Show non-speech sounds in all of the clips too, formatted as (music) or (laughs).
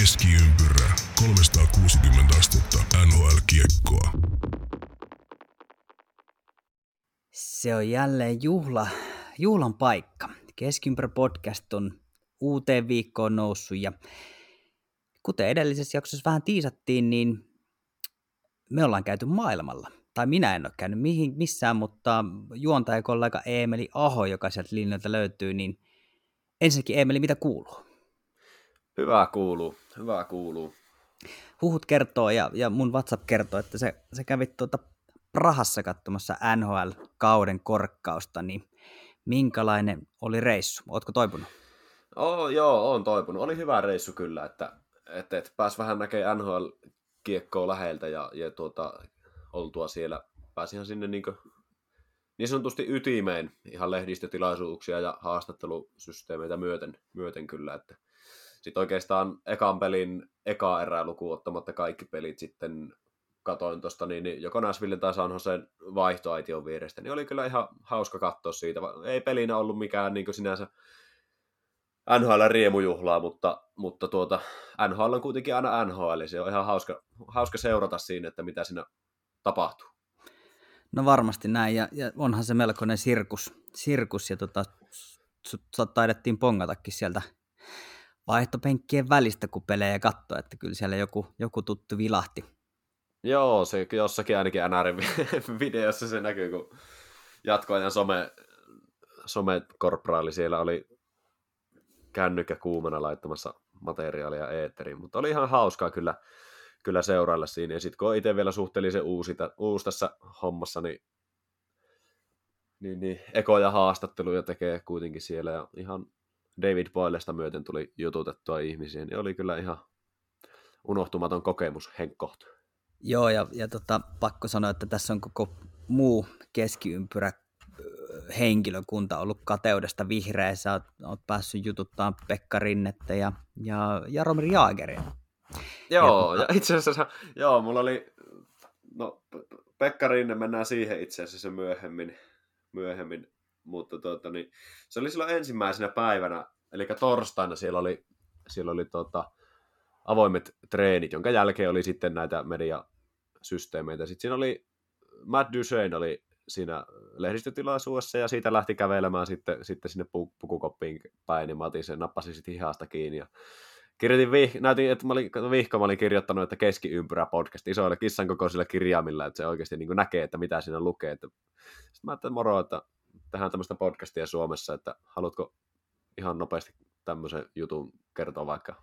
Keskiympyrä 360 astetta NHL-kiekkoa. Se on jälleen juhla, juhlan paikka. Keskiympärä podcast on uuteen viikkoon noussut ja kuten edellisessä jaksossa vähän tiisattiin, niin me ollaan käyty maailmalla. Tai minä en ole käynyt mihin, missään, mutta juontajakollega Eemeli Aho, joka sieltä linjoilta löytyy, niin ensinnäkin Eemeli, mitä kuuluu? Hyvä kuuluu, hyvä kuuluu. Huhut kertoo ja, ja mun WhatsApp kertoo, että se, se kävi tuota Prahassa katsomassa NHL-kauden korkkausta, niin minkälainen oli reissu? Ootko toipunut? Oh, joo, on toipunut. Oli hyvä reissu kyllä, että, että, että pääsi vähän näkemään NHL-kiekkoa läheltä ja, ja tuota, oltua siellä. Pääsihän sinne niin, kuin, niin sanotusti ytimeen ihan lehdistötilaisuuksia ja haastattelusysteemeitä myöten, myöten kyllä, että sitten oikeastaan ekan pelin eka erää lukuun ottamatta kaikki pelit sitten katoin tuosta, niin, niin joko Nashville tai San Joseen vaihtoaition vierestä, niin oli kyllä ihan hauska katsoa siitä. Ei pelinä ollut mikään niin sinänsä NHL-riemujuhlaa, mutta, mutta tuota, NHL on kuitenkin aina NHL, se on ihan hauska, hauska seurata siinä, että mitä siinä tapahtuu. No varmasti näin, ja, ja onhan se melkoinen sirkus, sirkus ja tota, taidettiin pongatakin sieltä vaihtopenkkien välistä, kun pelejä katsoo, että kyllä siellä joku, joku tuttu vilahti. Joo, se jossakin ainakin NRin (laughs) videossa se näkyy, kun jatkoajan some, somekorporaali siellä oli kännykkä kuumana laittamassa materiaalia eetteriin, mutta oli ihan hauskaa kyllä, kyllä seurailla siinä. Ja sitten kun itse vielä suhteellisen uusi, uusi tässä hommassa, niin, niin, niin ekoja haastatteluja tekee kuitenkin siellä ja ihan David Boylesta myöten tuli jututettua ihmisiä, niin oli kyllä ihan unohtumaton kokemus Henkkoht. Joo, ja, ja tota, pakko sanoa, että tässä on koko muu keskiympyrä henkilökunta ollut kateudesta vihreä. Sä oot, oot päässyt jututtaa Pekka Rinnettä ja, ja Jaromir Jaageria. Joo, ja, tota... ja itse asiassa, joo, mulla oli, no Pekka Rinne mennään siihen itse asiassa myöhemmin, myöhemmin mutta tuota, niin, se oli silloin ensimmäisenä päivänä, eli torstaina siellä oli, siellä oli tuota, avoimet treenit, jonka jälkeen oli sitten näitä mediasysteemeitä. Sitten siinä oli, Matt Duchesne oli siinä lehdistötilaisuudessa ja siitä lähti kävelemään sitten, sitten sinne pukukoppiin päin ja mä otin sen, nappasin sitten hihasta kiinni ja kirjoitin, vih- näytin, että mä olin, vihko mä olin kirjoittanut, että keskiympyrä podcast isoille kissan kokoisilla kirjaimilla, että se oikeasti niin näkee, että mitä siinä lukee. Että... Sitten mä ajattelin, moro, että tehdään tämmöistä podcastia Suomessa, että haluatko ihan nopeasti tämmöisen jutun kertoa vaikka,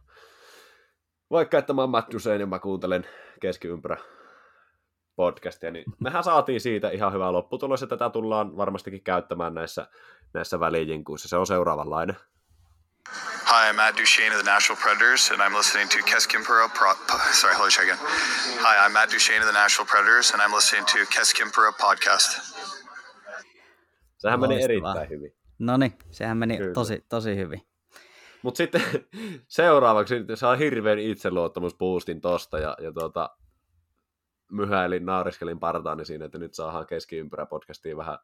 vaikka että mä oon Matt Dusein ja mä kuuntelen keskiympärä podcastia, niin (laughs) mehän saatiin siitä ihan hyvä lopputulos, ja tätä tullaan varmastikin käyttämään näissä, näissä välijinkuissa. Se on seuraavanlainen. Hi, I'm Matt Duchesne of the Nashville Predators, and I'm listening to Keskimpuro. Pro- Sorry, hold on a second. Hi, I'm Matt Duchesne of the Nashville Predators, and I'm listening to Keskimpuro podcast. Sehän Loistavaa. meni erittäin hyvin. No niin, sehän meni tosi, tosi hyvin. Mutta sitten (laughs) seuraavaksi saa hirveän itseluottamusboostin tosta ja, ja tuota, myhäilin, nauriskelin partaani siinä, että nyt saadaan keskiympyrä podcastiin vähän,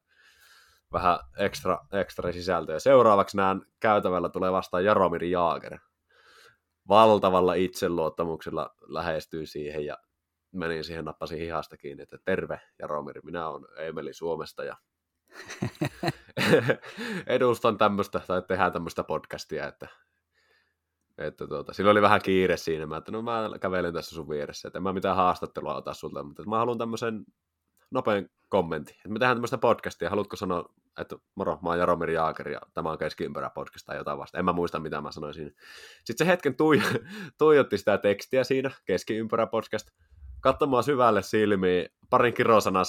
vähän ekstra, ekstra sisältöä. Seuraavaksi näen käytävällä tulee vastaan Jaromir Jaager. Valtavalla itseluottamuksella lähestyy siihen ja menin siihen, nappasin hihasta kiinni, että terve Jaromir, minä olen Emeli Suomesta ja (laughs) edustan tämmöistä, tai tehdään tämmöistä podcastia, että, että tuota, sillä oli vähän kiire siinä, mä, että no mä kävelen tässä sun vieressä, että en mä mitään haastattelua ota sulta, mutta mä haluan tämmöisen nopean kommentin, että me tehdään tämmöistä podcastia, haluatko sanoa, että moro, mä oon Jaromir Jaaker ja tämä on keskiympärä podcast tai jotain vasta, en mä muista mitä mä sanoin siinä. Sitten se hetken tui, (laughs) tuijotti sitä tekstiä siinä, keskiympärä podcast, katsomaan syvälle silmiin, parin kirosana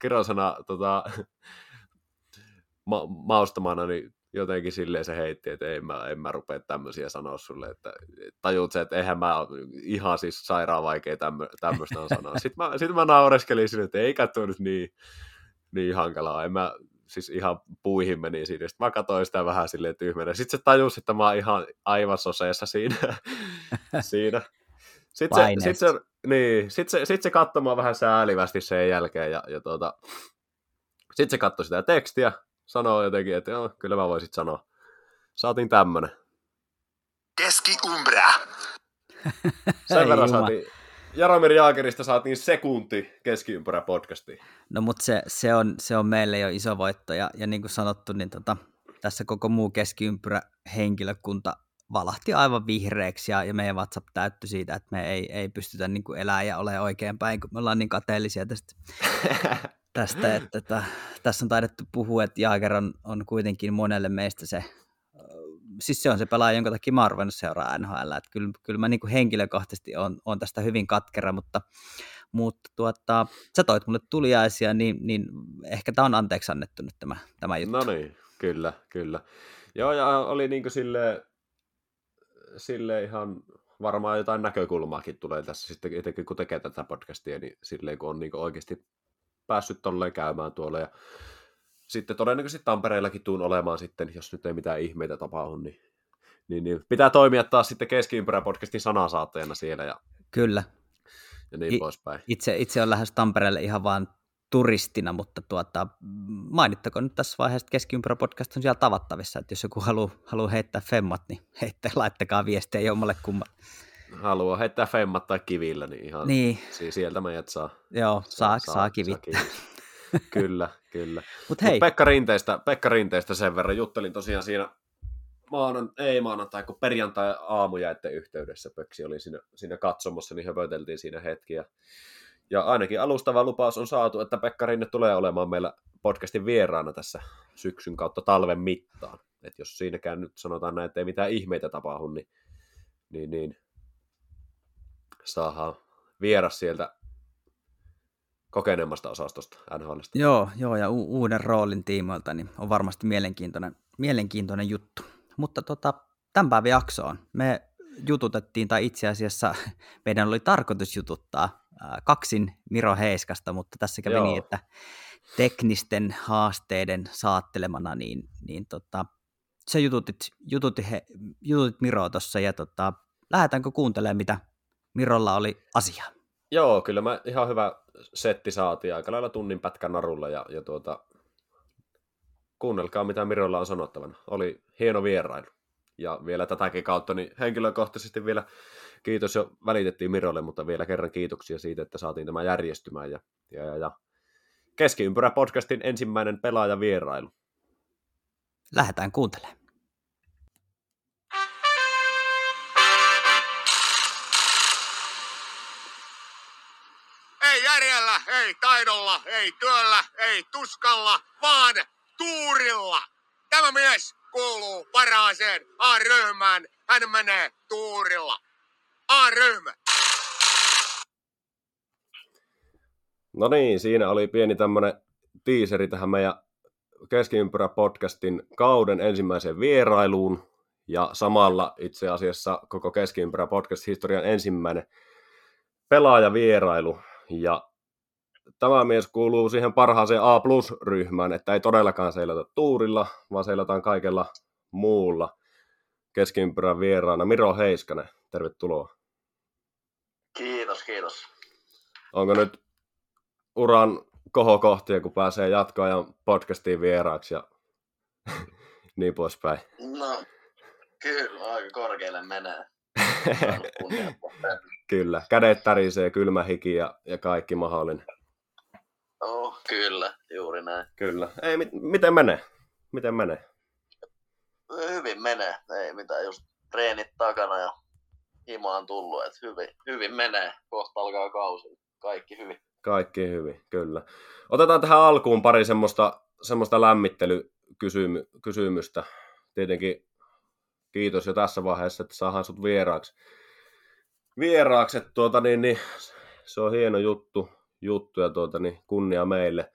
kirosana tota, (laughs) ma- maustamana, niin jotenkin silleen se heitti, että en mä, en mä rupea tämmöisiä sanoa sulle, että tajuut se, että eihän mä ihan siis sairaan vaikea tämmö, tämmöistä on sanoa. Sitten mä, sit mä naureskelin sinne, että eikä tuo nyt niin, niin hankalaa, en mä siis ihan puihin meni siitä. Sitten mä katsoin sitä vähän silleen tyhmänä. Sitten se tajusi, että mä oon ihan aivan soseessa siinä. (laughs) siinä. Sitten se, sit se, niin, sit se, sit se katsoi vähän säälivästi sen jälkeen ja, ja tuota, sitten se katsoi sitä tekstiä, sanoi jotenkin, että joo, kyllä mä voisit sanoa. Saatiin tämmönen. Keski Umbra. Sen verran saatiin, Jaromir Jaagerista saatiin sekunti keskiympärä podcastiin. No mutta se, se, on, se on meille jo iso voitto ja, ja niin kuin sanottu, niin tota, tässä koko muu keskiympyrä henkilökunta valahti aivan vihreäksi ja, ja meidän WhatsApp täyttyi siitä, että me ei, ei pystytä niin kuin elää ja ole oikein päin, kun me ollaan niin kateellisia tästä, (laughs) tästä että, että tässä on taidettu puhua, että Jaager on, on kuitenkin monelle meistä se, siis se on se pelaaja, jonka takia mä oon seuraa NHL, että kyllä, kyllä mä niin kuin henkilökohtaisesti on, on tästä hyvin katkera, mutta, mutta tuota, sä toit mulle tuliaisia, niin, niin ehkä tämä on anteeksi annettu nyt tämä, tämä juttu. No niin, kyllä, kyllä. Joo, ja oli niin sille, sille ihan varmaan jotain näkökulmaakin tulee tässä sitten, etenkin kun tekee tätä podcastia, niin silleen kun on niin oikeasti päässyt tolleen käymään tuolla. Ja sitten todennäköisesti Tampereellakin tuun olemaan sitten, jos nyt ei mitään ihmeitä tapahdu, niin, niin, niin pitää toimia taas sitten keskiympärä podcastin sanasaatteena siellä ja, Kyllä. ja niin I- poispäin. Itse, itse on lähes Tampereelle ihan vaan turistina, mutta tuota, mainittakoon nyt tässä vaiheessa, että Keskiympärä podcast on siellä tavattavissa, että jos joku haluaa haluu heittää femmat, niin (laughs) heitte, laittakaa viestiä jommalle kummalle. Haluaa heittää femmat tai kivillä, niin ihan Niin, si- sieltä meidät saa. joo, saa, saa, saa kivit. (laughs) kyllä, kyllä. Mutta Hei. hei, Pekka, Rinteistä, Pekka Rinteistä sen verran juttelin tosiaan siinä maanan, ei maanantai, kun perjantai aamu yhteydessä. Pöksi oli siinä, siinä katsomossa, niin höpöteltiin siinä hetki. Ja, ja ainakin alustava lupaus on saatu, että Pekka Rinne tulee olemaan meillä podcastin vieraana tässä syksyn kautta talven mittaan. Et jos siinäkään nyt sanotaan näin, että ei mitään ihmeitä tapahdu, niin, niin, niin saadaan vieras sieltä kokeneemmasta osastosta NHLstä. joo, joo, ja u- uuden roolin tiimoilta niin on varmasti mielenkiintoinen, mielenkiintoinen juttu. Mutta tota, tämän päivän jaksoon me jututettiin, tai itse asiassa (laughs) meidän oli tarkoitus jututtaa kaksin Miro Heiskasta, mutta tässä kävi Joo. niin, että teknisten haasteiden saattelemana, niin, niin tota, sä jututit, jututit, he, jututit Miroa tuossa, ja tota, lähdetäänkö kuuntelemaan, mitä Mirolla oli asiaa? Joo, kyllä mä ihan hyvä setti saatiin aika lailla tunnin pätkän narulla ja, ja tuota, kuunnelkaa mitä Mirolla on sanottavana. Oli hieno vierailu. Ja vielä tätäkin kautta, niin henkilökohtaisesti vielä kiitos jo välitettiin Mirolle, mutta vielä kerran kiitoksia siitä, että saatiin tämä järjestymään. Ja, ja, ja, ja Keskiympyrä podcastin ensimmäinen pelaaja vierailu. Lähdetään kuuntelemaan. Ei järjellä, ei taidolla, ei työllä, ei tuskalla, vaan tuurilla. Tämä mies kuuluu parhaaseen A-ryhmään. Hän menee tuurilla. A-ryhmä. No niin, siinä oli pieni tämmöinen tiiseri tähän meidän Keskiympyrä podcastin kauden ensimmäiseen vierailuun. Ja samalla itse asiassa koko Keskiympyrä podcast-historian ensimmäinen pelaajavierailu. Ja tämä mies kuuluu siihen parhaaseen A+-ryhmään, että ei todellakaan seilata tuurilla, vaan seilataan kaikella muulla. Keskiympyrän vieraana Miro Heiskanen, tervetuloa. Kiitos, kiitos. Onko nyt uran kohokohtia, kun pääsee jatkoajan podcastiin vieraaksi ja (laughs) niin poispäin. No, kyllä, aika korkealle menee. (laughs) Kyllä, kädet tärisee, kylmä hiki ja, ja kaikki mahdollinen. Oh, kyllä, juuri näin. Kyllä. Ei, mit, miten menee? Miten menee? Hyvin menee, ei mitään, just treenit takana ja hima on tullut, että hyvin, hyvin menee. Kohta alkaa kausi, kaikki hyvin. Kaikki hyvin, kyllä. Otetaan tähän alkuun pari semmoista, semmoista lämmittelykysymystä. Tietenkin kiitos jo tässä vaiheessa, että saadaan sut vieraaksi. Vieraaksi, tuota, niin, niin, se on hieno juttu, juttu ja tuota, niin, kunnia meille,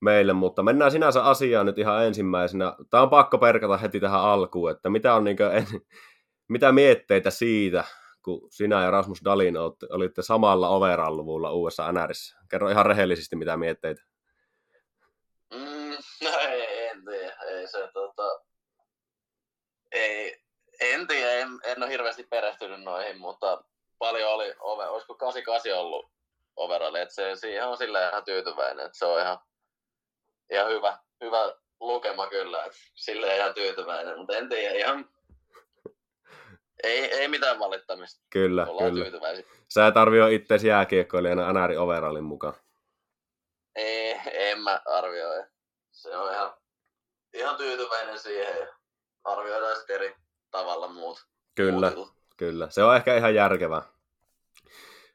meille, mutta mennään sinänsä asiaan nyt ihan ensimmäisenä. Tämä on pakko perkata heti tähän alkuun, että mitä, on, niin en, (laughs) mitä mietteitä siitä, kun sinä ja Rasmus Dalin olitte, samalla overall-luvulla USA NRissä. Kerro ihan rehellisesti, mitä mietteitä. Mm, no ei, en tiedä, ei se tota... Ei, en tiedä, en, en ole hirveästi perehtynyt noihin, mutta paljon oli, ove, olisiko 88 ollut overalli, että se, siihen on sillä ihan tyytyväinen, että se on ihan, ihan hyvä, hyvä lukema kyllä, että sille ihan tyytyväinen, mutta en tiedä, ihan Ei, ei mitään valittamista. Kyllä, Ollaan kyllä. tyytyväisiä. Sä et arvioi itseäsi jääkiekkoilijana NR Overallin mukaan. Ei, en mä arvioi. Se on ihan, ihan tyytyväinen siihen ja arvioidaan sitten eri tavalla muut. Kyllä, muut jutut. kyllä. Se on ehkä ihan järkevää.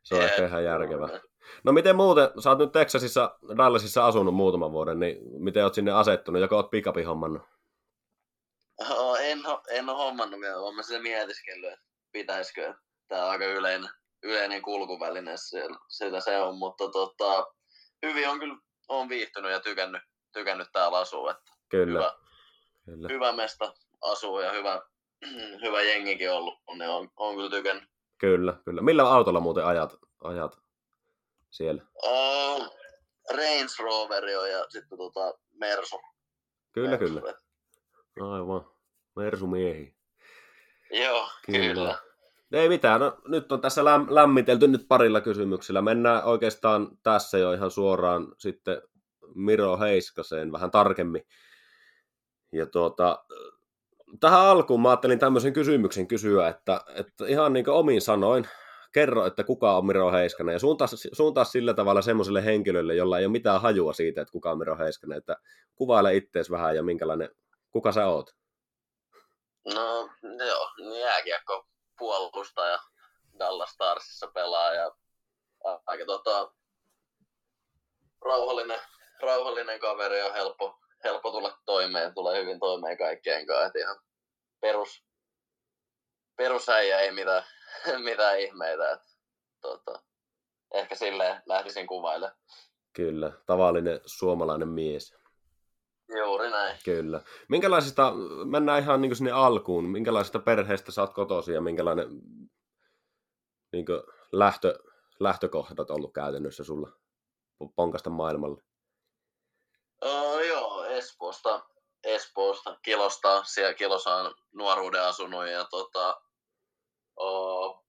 Se on ehkä ihan järkevää. No miten muuten, sä oot nyt Texasissa, Dallasissa asunut muutaman vuoden, niin miten oot sinne asettunut? Joko oot pickupin hommannut? Oo, en, ho- en ole hommannut vielä, olen mä sitä mietiskellyt, että pitäisikö. Tämä on aika yleinen, yleinen kulkuväline, sitä se on, mutta tota, hyvin on kyllä on viihtynyt ja tykännyt, tykännyt täällä asua. Että Kyllä, hyvä, kyllä. hyvä mesta asuu ja hyvä, (clears throat) hyvä jengikin ollut, niin on, on kyllä tykännyt. Kyllä, kyllä. Millä autolla muuten ajat, ajat siellä? Oh, Range Roveri on ja sitten tota Mersu. Kyllä, Mersu, kyllä. Aivan. Mersumiehi. Joo, kyllä. kyllä. Ei mitään, no, nyt on tässä läm- lämmitelty nyt parilla kysymyksellä. Mennään oikeastaan tässä jo ihan suoraan sitten Miro Heiskaseen vähän tarkemmin. Ja tuota, tähän alkuun mä ajattelin tämmöisen kysymyksen kysyä, että, että ihan niin omin sanoin, kerro, että kuka on Miro Heiskanen, ja suuntaa, suuntaa sillä tavalla semmoiselle henkilölle, jolla ei ole mitään hajua siitä, että kuka on Miro Heiskanen, että kuvaile ittees vähän ja minkälainen, kuka sä oot. No joo, jääkiekko puolustaja Dallas Starsissa pelaa ja aika tota, rauhallinen, rauhallinen kaveri ja helppo, helppo tulla toimeen, tulee hyvin toimeen kaikkien kanssa, et ihan perus, perusäijä ei mitään, (laughs) mitään ihmeitä, et, tota, ehkä silleen lähtisin kuvailemaan. Kyllä, tavallinen suomalainen mies. Juuri näin. Kyllä. Minkälaisista, mennään ihan niin sinne alkuun, minkälaisista perheestä sä oot kotoisin ja minkälainen niin lähtö, lähtökohdat ollut käytännössä sulla ponkasta maailmalle? Joo, Espoosta, Espoosta, Kilosta, siellä Kilossa on nuoruuden asunut ja tota, oh,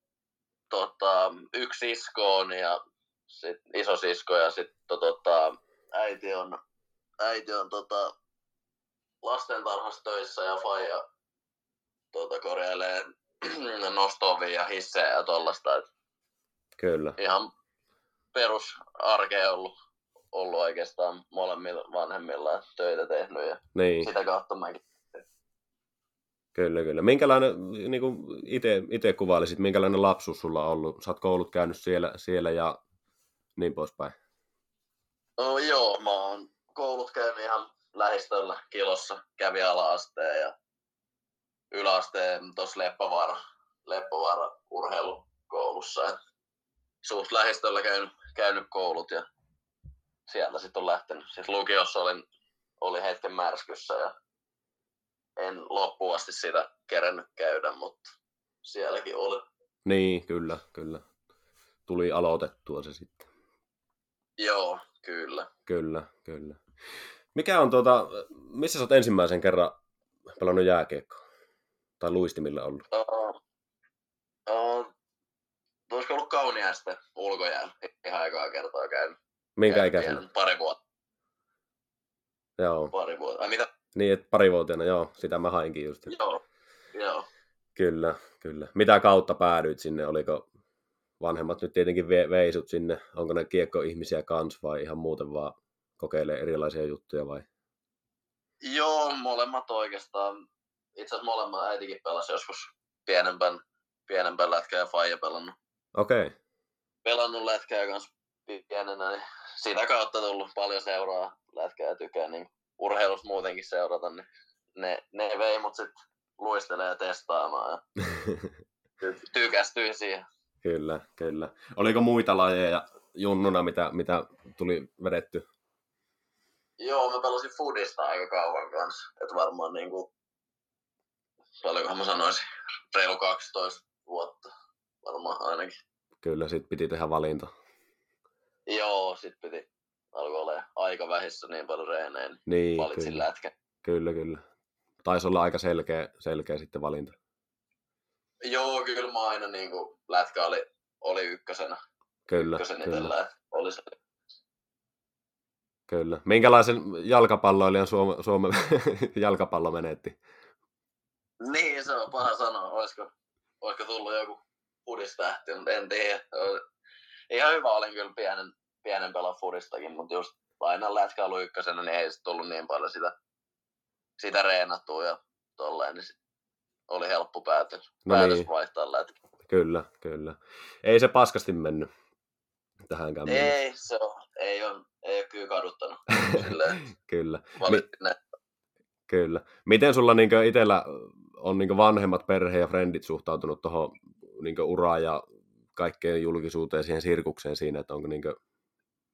tota, yksi sisko on ja sit iso sisko ja sitten tota, äiti on, äiti on tota, lastentarhassa töissä ja faija tota, korjailee (clears throat) nostovia ja hissejä ja tollasta. Et Kyllä, ihan perusarkea ollut, ollut oikeastaan molemmilla vanhemmilla töitä tehnyt ja niin, sitä kautta mäkin. kyllä, kyllä. Minkälainen, niin kuin ite, ite kuvailisit, minkälainen lapsuus sulla on ollut? Sä oot koulut käynyt siellä, siellä ja niin poispäin. No, joo, mä oon koulut käynyt ihan lähistöllä kilossa, kävi ala-asteen ja yläasteen tuossa Leppävaara, Leppävaara urheilukoulussa. Et suht lähistöllä käynyt, käynyt koulut ja sieltä sitten on lähtenyt. Sitten lukiossa olin, oli hetken märskyssä ja en loppuun asti sitä kerennyt käydä, mutta sielläkin oli. Niin, kyllä, kyllä. Tuli aloitettua se sitten. Joo, kyllä. Kyllä, kyllä. Mikä on tuota, missä sä oot ensimmäisen kerran pelannut jääkiekkoa? Tai luistimilla ollut? Uh, uh, olisiko ollut kauniaista ulkojäällä ihan ekaa kertaa käynyt. Minkä ikäisenä? Pari vuotta. Joo. Pari vuotta. Ai mitä? Niin, että parivuotiaana, joo, sitä mä hainkin just. Joo. Joo. Kyllä, kyllä. Mitä kautta päädyit sinne? Oliko vanhemmat nyt tietenkin ve- veisut sinne? Onko ne kiekkoihmisiä kans vai ihan muuten vaan kokeilee erilaisia juttuja vai? Joo, molemmat oikeastaan. Itse asiassa molemmat äitikin pelasi joskus pienempän, pienempän lätkää ja faija pelannut. Okei, okay. Pelannut lätkää kanssa pienenä, niin sitä kautta tullut paljon seuraa lätkää ja tykkää niin urheilusta muutenkin seurata, niin ne, ne vei mut sit luistelee testaamaan ja (laughs) ty- tykästyi siihen. kyllä, kyllä. Oliko muita lajeja junnuna, mitä, mitä tuli vedetty? Joo, mä pelasin foodista aika kauan kanssa. Että varmaan niinku, paljonkohan mä sanoisin, reilu 12 vuotta varmaan ainakin. Kyllä, sit piti tehdä valinta. Joo, sit piti alkoi olla aika vähissä niin paljon reenejä, niin Niin, valitsin kyllä, lätkän. kyllä, kyllä. Taisi olla aika selkeä, selkeä sitten valinta. Joo, kyllä mä aina niinku, lätkä oli, oli ykkösenä, Kyllä, ykkösen kyllä, itsellä, että oli se. kyllä. Minkälaisen jalkapalloilijan Suome, Suomen (laughs) jalkapallo menetti? Niin, se on paha sanoa, olisiko olisiko tullut joku fudistähti, mutta en tiedä. Ihan hyvä olin kyllä pienen, pienen pelaa fudistakin, mutta just aina lätkä ollut ykkösenä, niin ei sit tullut niin paljon sitä, sitä reenattua ja tolleen, niin sit oli helppo päätös, No päätös niin. vaihtaa lätkä. Kyllä, kyllä. Ei se paskasti mennyt tähänkään. Ei, se on, ei ole, ei ole (laughs) kyllä kaduttanut. Kyllä. että Kyllä. Miten sulla niin itsellä on niin vanhemmat perhe ja frendit suhtautunut tuohon niin uraan ja kaikkeen julkisuuteen, siihen sirkukseen siinä, että onko niin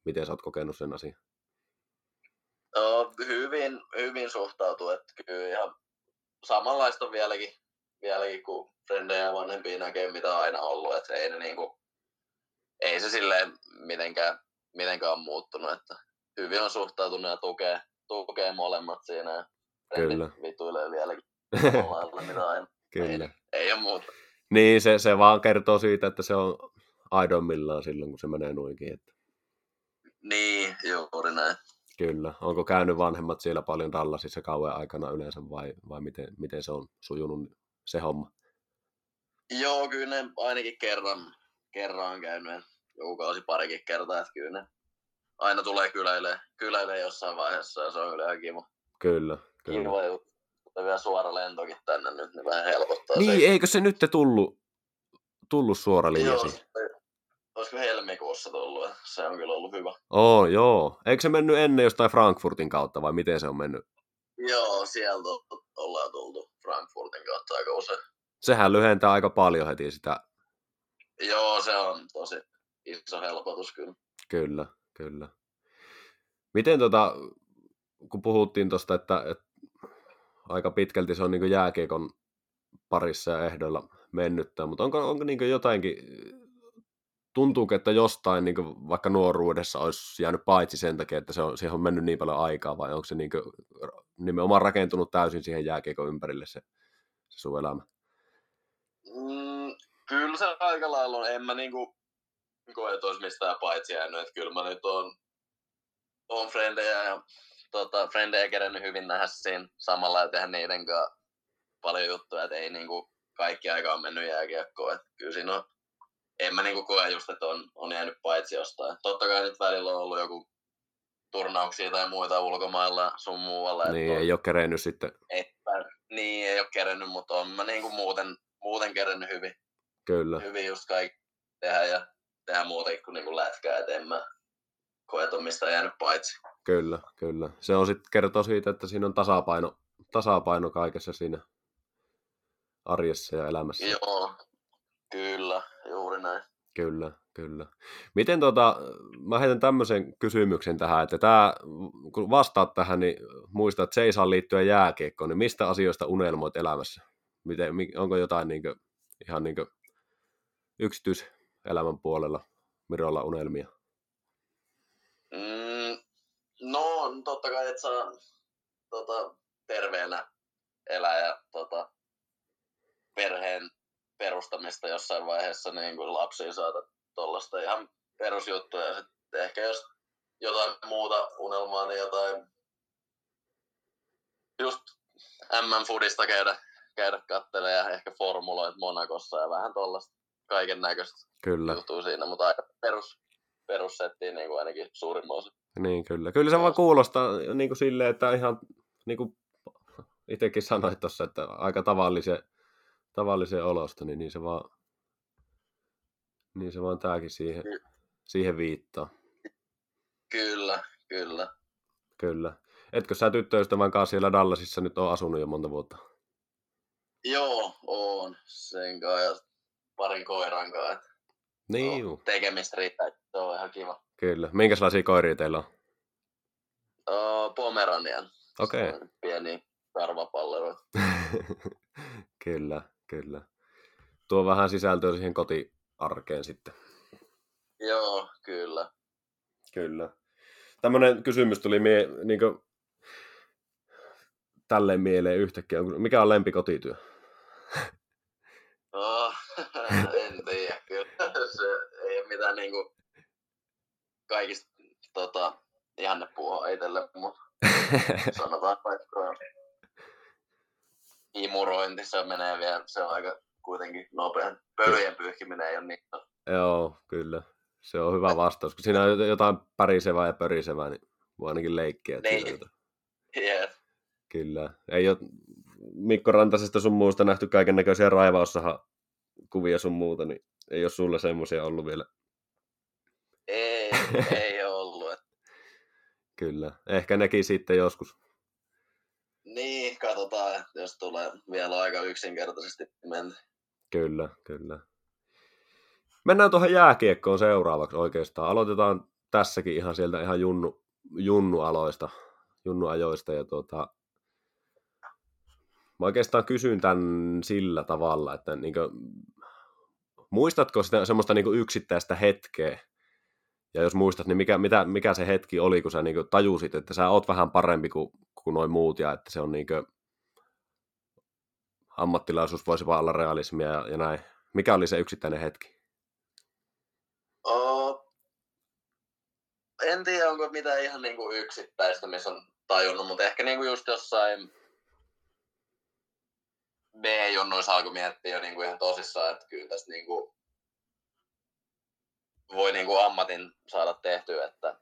miten sä oot kokenut sen asian? No, hyvin, hyvin suhtautuu, että kyllä ihan samanlaista on vieläkin, vieläkin kun frendejä ja vanhempia näkee, mitä on aina ollut, että ei ne niinku, ei se silleen mitenkään, mitenkään ole muuttunut, että hyvin on suhtautunut ja tukee, tukee molemmat siinä ja Kyllä. vituilee vieläkin (laughs) lailla, mitä aina. Kyllä. Ei, ei ole muuta. Niin, se, se vaan kertoo siitä, että se on aidommillaan silloin, kun se menee nuinkin. Että Niin, juuri näin. kyllä. Onko käynyt vanhemmat siellä paljon Dallasissa kauan aikana yleensä vai, vai miten, miten se on sujunut se homma? Joo, kyllä ne ainakin kerran, kerran on käynyt joku kausi parikin kertaa, että kyllä ne aina tulee kyläilee, kyläilee jossain vaiheessa ja se on kyllä ihan kiva. Kyllä, kyllä. Kiva juttu. Vielä suora lentokin tänne nyt, niin vähän helpottaa Niin, eikö se nyt tullut, tullut suora linja Joo, se- olisiko helmikuussa tullut, se on kyllä ollut hyvä. Oo, joo. Eikö se mennyt ennen jostain Frankfurtin kautta vai miten se on mennyt? Joo, sieltä ollaan tultu Frankfurtin kautta aika usein. Sehän lyhentää aika paljon heti sitä. Joo, se on tosi iso helpotus kyllä. Kyllä, kyllä. Miten tota, kun puhuttiin tuosta, että, että aika pitkälti se on niin jääkiekon parissa ja ehdoilla mennyttä, mutta onko, onko niin jotainkin, tuntuuko, että jostain niin vaikka nuoruudessa olisi jäänyt paitsi sen takia, että se on, siihen on mennyt niin paljon aikaa, vai onko se niin nimenomaan rakentunut täysin siihen jääkiekon ympärille se, se sun elämä? Mm, kyllä se aika lailla on. En mä niinku koe, että olisi mistään paitsi jäänyt. Että kyllä mä nyt on, on frendejä ja tota, frendejä kerennyt hyvin nähdä siinä samalla ja tehdä niiden kanssa paljon juttuja, että ei niinku kaikki aika on mennyt jääkiekkoon. Että kyllä siinä on, en mä niinku koe just, että on, on jäänyt paitsi jostain. Totta kai nyt välillä on ollut joku turnauksia tai muita ulkomailla sun muualla. että Niin, on- ei ole kerennyt sitten, että, niin, ei ole kerennyt, mutta on mä niinku muuten, muuten kerennyt hyvin kyllä. hyvin just kaikki tehdä ja tehdä muutenkin kuin niinku lätkää, et en mä koe, että on mistään jäänyt paitsi. Kyllä, kyllä. Se on sitten kertoo siitä, että siinä on tasapaino, tasapaino kaikessa siinä arjessa ja elämässä. Joo, kyllä, juuri näin. Kyllä, kyllä. Miten tota, mä heitän tämmöisen kysymyksen tähän, että tää, kun vastaat tähän, niin muista, että se ei saa liittyä jääkiekkoon, niin mistä asioista unelmoit elämässä? Miten, mi- onko jotain niin ihan niin yksityiselämän puolella Mirolla unelmia? Mm, no, totta kai, että saa tota, terveenä elää ja tota, perheen perustamista jossain vaiheessa niin kuin lapsiin saada tuollaista ihan perusjuttuja. Ja sitten ehkä jos jotain muuta unelmaa, niin jotain just MM-fudista käydä, käydä kattelemaan ja ehkä formuloit Monakossa ja vähän tuollaista kaiken näköistä Kyllä, juttua siinä, mutta aika perus, perussettiin niin kuin ainakin suurimman osa. niin kyllä. Kyllä se vaan kuulostaa niin kuin silleen, että ihan niin kuin itsekin sanoit tuossa, että aika tavallisen, tavallisen olosta, niin, niin se vaan, niin se vaan tääkin siihen, siihen viittaa. Kyllä, kyllä. Kyllä. Etkö sä tyttöystävän kanssa siellä Dallasissa nyt on asunut jo monta vuotta? Joo, on sen kanssa ja parin koiran kanssa. Niin, juu. Tekemistä riittää, se on ihan kiva. Kyllä. Minkälaisia koiria teillä on? Uh, Pomeranian. Okei. Sellainen Pieni karvapallero. (laughs) kyllä, kyllä. Tuo vähän sisältöä siihen kotiarkeen sitten. Joo, kyllä. Kyllä. Tämmöinen kysymys tuli mie, niin kuin, tälleen mieleen yhtäkkiä. Mikä on lempikotityö? Oh, (laughs) en tiedä, kyllä. Se ei ole mitään niinku kaikista tota, ihannepuuhaa itselle, mutta (laughs) sanotaan vaikka imurointi, se menee vielä, se on aika kuitenkin nopean. Pölyjen pyyhkiminen ei ole niin. Joo, kyllä. Se on hyvä vastaus. Kun siinä on jotain pärisevää ja pörisevää, niin voi ainakin leikkiä. Niin. Jep. Kyllä. Ei ole Mikko Rantasesta sun muusta nähty kaiken näköisiä raivaussaha kuvia sun muuta, niin ei ole sulle semmoisia ollut vielä. Ei, ei (laughs) ole ollut. Kyllä. Ehkä nekin sitten joskus. Niin, katsotaan, jos tulee vielä aika yksinkertaisesti menty. Kyllä, kyllä. Mennään tuohon jääkiekkoon seuraavaksi oikeastaan. Aloitetaan tässäkin ihan sieltä ihan junnu, junnualoista, junnuajoista. Ja tuota, mä oikeastaan kysyn tämän sillä tavalla, että niin kuin, muistatko sitä semmoista niin yksittäistä hetkeä, ja jos muistat, niin mikä, mitä, mikä se hetki oli, kun sä niin tajusit, että sä oot vähän parempi kuin, kuin noin muut, ja että se on niin kuin, ammattilaisuus voisi vaan olla realismia ja, ja näin. Mikä oli se yksittäinen hetki? Oh, en tiedä, onko mitään ihan niinku yksittäistä, missä on tajunnut, mutta ehkä niinku just jossain B-junnuissa alkoi miettiä jo niinku ihan tosissaan, että kyllä tässä niinku voi niinku ammatin saada tehtyä, että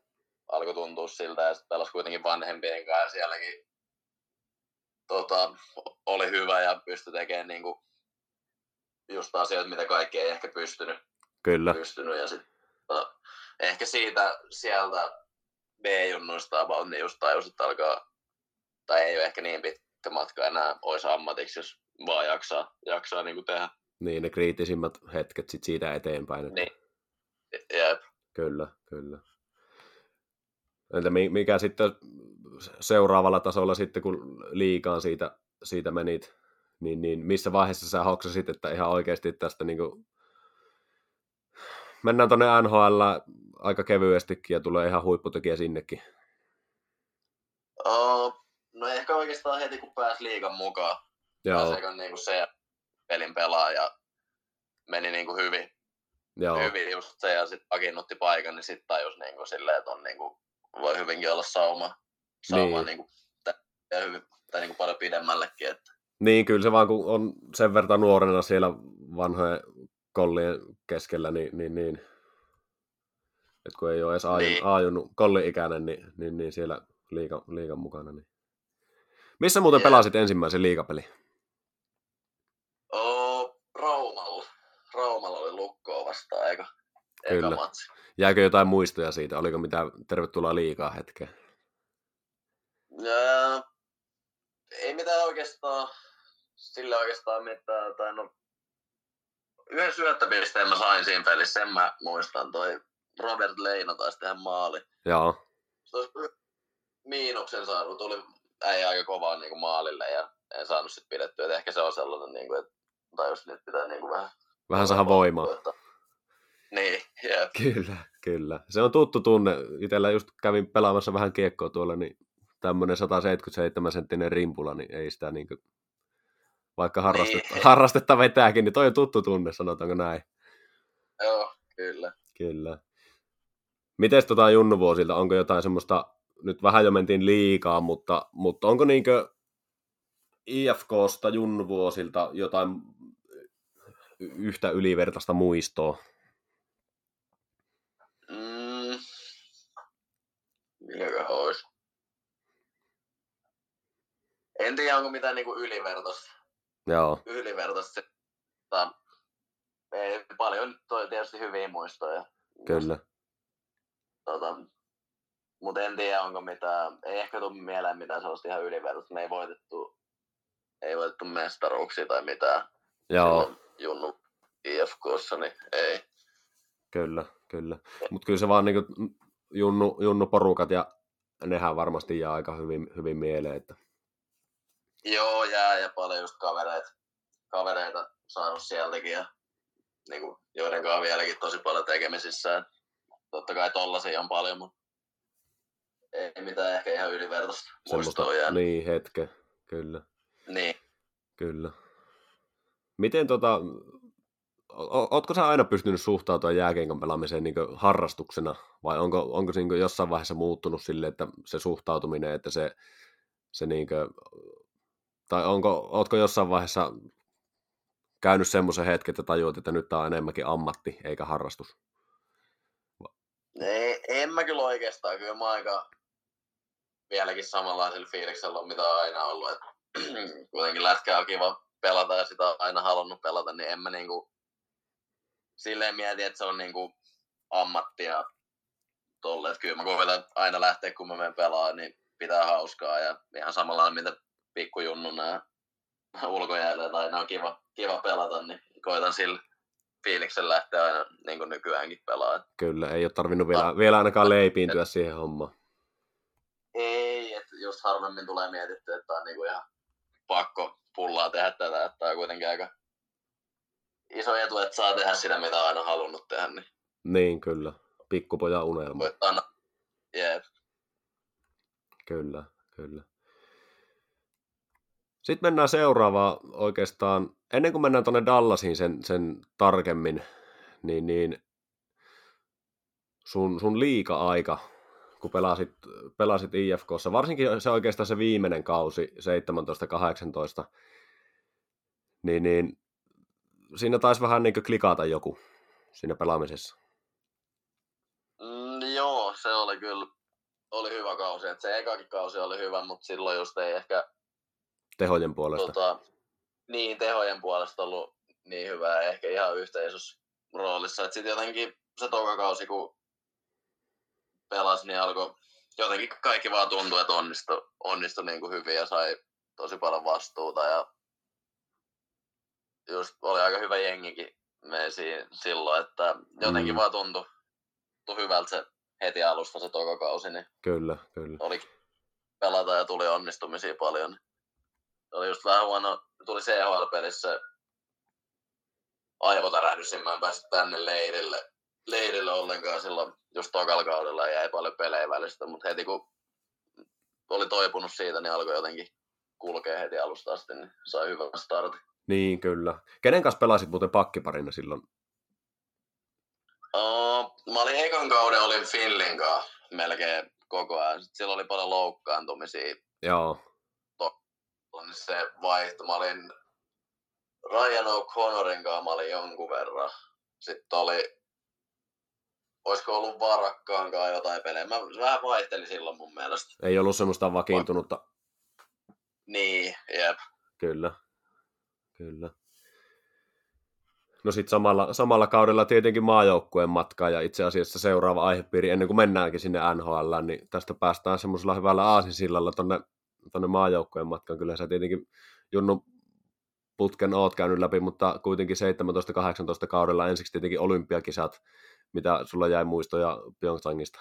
alkoi tuntua siltä ja sitten pelasi kuitenkin vanhempien kanssa ja sielläkin tota, oli hyvä ja pystyi tekemään niinku just asioita, mitä kaikki ei ehkä pystynyt Kyllä, pystynyt ja sitten no, ehkä siitä sieltä B-junnuista about, niin just tajus, että alkaa, tai ei ole ehkä niin pitkä matka enää olisi ammatiksi, jos vaan jaksaa, jaksaa niin kuin tehdä. niin ne kriittisimmät hetket sit siitä eteenpäin. Että... Niin. Jep. Kyllä, kyllä. Entä mi- mikä sitten seuraavalla tasolla sitten, kun liikaan siitä, siitä menit, niin, niin missä vaiheessa sä hoksasit, että ihan oikeasti tästä niin kuin... mennään tuonne NHL aika kevyestikin ja tulee ihan huipputekijä sinnekin. Oh, no ehkä oikeastaan heti kun pääsi liigan mukaan, Joo, pääseekö niin kuin se pelin pelaa ja meni niin kuin hyvin, joo, hyvin just se ja sitten vakiinnutti paikan, niin sitten tajus niin kuin silleen, että on niin kuin, voi hyvinkin olla sauma, sauma Niin. niin. kuin, ja hyvin, tai niin kuin paljon pidemmällekin, että Niin, kyllä se vaan kun on sen verran nuorena siellä vanhojen kollien keskellä, niin, niin, niin. että kun ei ole edes aajun, Niin. aajunut kolli-ikäinen, niin, niin, niin siellä liikan, liikan mukana. Niin. Missä muuten Jep. pelasit ensimmäisen liikapeli? Vastaan, eikö? Eka Kyllä. matsi. Jäikö jotain muistoja siitä? Oliko mitään tervetuloa liikaa hetkeä? Ja, ei mitään oikeastaan, sillä oikeastaan mitään, tai no, yhden syöttöpisteen mä sain siinä pelissä, sen mä muistan, toi Robert Leino taisi tehdä maali. Joo, Se olisi miinuksen saanut, tuli äijä aika kovaa niin kuin maalille ja en saanut sit pidettyä, että ehkä se on sellainen, niin kuin, että tai jos nyt pitää niin kuin vähän... vähän saada voimaa. Että... Niin, jep. Kyllä, kyllä. Se on tuttu tunne. Itellä just kävin pelaamassa vähän kiekkoa tuolla, niin tämmöinen 177 senttinen rimpula, niin ei sitä niin kuin, vaikka harrastetta, Niin. harrastetta vetääkin, niin toi on tuttu tunne, sanotaanko näin. Joo, kyllä. Kyllä. Mites tota junnuvuosilta, onko jotain semmoista, nyt vähän jo mentiin liikaa, mutta, mutta onko niinkö IFKsta junnuvuosilta jotain yhtä ylivertaista muistoa? Mm. Mikäköhän olisi? En tiedä, onko mitään niinku ylivertaista. Joo, Ylivertaista. Mutta ei, paljon toi tietysti hyviä muistoja. kyllä. Tota, mutta en tiedä, onko mitään, ei ehkä tule mieleen mitään sellaista ihan ylivertaista. Me ei voitettu, ei voitettu mestaruuksia tai mitään. Joo, Junnu IFKssa, niin ei. kyllä, kyllä. Mutta kyllä se vaan niinku junnu, junnu porukat ja nehän varmasti jää aika hyvin, hyvin mieleen, että Joo, jää ja paljon just kavereita, kavereita saanut sieltäkin ja niin kuin, joiden kanssa vieläkin tosi paljon tekemisissä. Et totta kai tollasia on paljon, mutta ei mitään ehkä ihan ylivertaista muistoa jäänyt. niin hetke, kyllä. Niin. Kyllä. Miten tota, o- ootko sä aina pystynyt suhtautumaan jääkeikan pelaamiseen niin harrastuksena, vai onko, onko se niin jossain vaiheessa muuttunut sille, että se suhtautuminen, että se, se niin kuin, tai onko, ootko jossain vaiheessa käynyt semmoisen hetken, että tajuat, että nyt tämä on enemmänkin ammatti eikä harrastus? Ei, en mä kyllä oikeastaan. Kyllä mä aika vieläkin samanlaisella fiiliksellä on, mitä on aina ollut. Et, (clears throat) kuitenkin lätkää on kiva pelata ja sitä on aina halunnut pelata, niin en mä niinku silleen mieti, että se on niinku ammattia tolle. Että kyllä mä koitan aina lähteä, kun mä menen pelaamaan, niin pitää hauskaa ja ihan samalla mitä pikkujunnuna ja ulkojäällä tai aina on kiva, kiva pelata, niin koitan sillä fiiliksen lähteä aina niin kuin nykyäänkin pelaamaan. Kyllä, ei ole tarvinnut vielä, no. vielä ainakaan leipiintyä et, siihen hommaan. Ei, että just harvemmin tulee mietitty, että on niin kuin ihan pakko pullaa tehdä tätä, että on kuitenkin aika iso etu, että saa tehdä sitä, mitä on aina halunnut tehdä. Niin, niin kyllä. Pikkupojan unelma. Koittaa, Jep. Kyllä, kyllä. Sitten mennään seuraavaan oikeastaan, ennen kuin mennään tuonne Dallasiin sen, sen tarkemmin, niin, niin sun, sun liika-aika, kun pelasit, pelasit IFKssa, varsinkin se oikeastaan se viimeinen kausi, 17-18, niin, niin siinä taisi vähän niin klikata joku siinä pelaamisessa. Mm, joo, se oli kyllä oli hyvä kausi. Et se ekakin kausi oli hyvä, mutta silloin just ei ehkä... Tehojen puolesta. Tota, niin, tehojen puolesta ollut niin hyvää, ehkä ihan yhteisössä roolissa. Sitten jotenkin se toka kausi, kun pelasi, niin alkoi jotenkin kaikki vaan tuntui, että onnistui, onnistui niin kuin hyvin ja sai tosi paljon vastuuta. Ja just oli aika hyvä jengikin meisiin silloin, että jotenkin mm. vaan tuntui, tuntui hyvältä se heti alusta se toka kausi, niin kyllä, kyllä. oli pelata ja tuli onnistumisia paljon. Se oli just vähän huono, tuli CHL-pelissä aivotärähdys, mä en päässyt tänne leirille, leirille ollenkaan silloin just tokalla kaudella ja jäi paljon pelejä välistä, mutta heti kun oli toipunut siitä, niin alkoi jotenkin kulkea heti alusta asti, niin sai hyvän startin. Niin, kyllä. Kenen kanssa pelasit muuten pakkiparina silloin Uh, mä olin ekan kauden olin Finlin kanssa melkein koko ajan. Sitten silloin oli paljon loukkaantumisia. Joo. To- se vaihto. Mä olin Ryan O'Connorin kanssa mä olin jonkun verran. Sitten oli, olisiko ollut varakkaankaan jotain pelejä. Mä vähän vaihtelin silloin mun mielestä. Ei ollut semmoista vakiintunutta. Niin, jep. Kyllä, kyllä. No sitten samalla, samalla kaudella tietenkin maajoukkueen matkaa ja itse asiassa seuraava aihepiiri ennen kuin mennäänkin sinne NHL, niin tästä päästään semmoisella hyvällä aasisillalla tonne, tonne maajoukkueen matkaan. Kyllä sä tietenkin Junnu putken oot käynyt läpi, mutta kuitenkin 17-18 kaudella ensiksi tietenkin olympiakisat, mitä sulla jäi muistoja Pyeongchangista?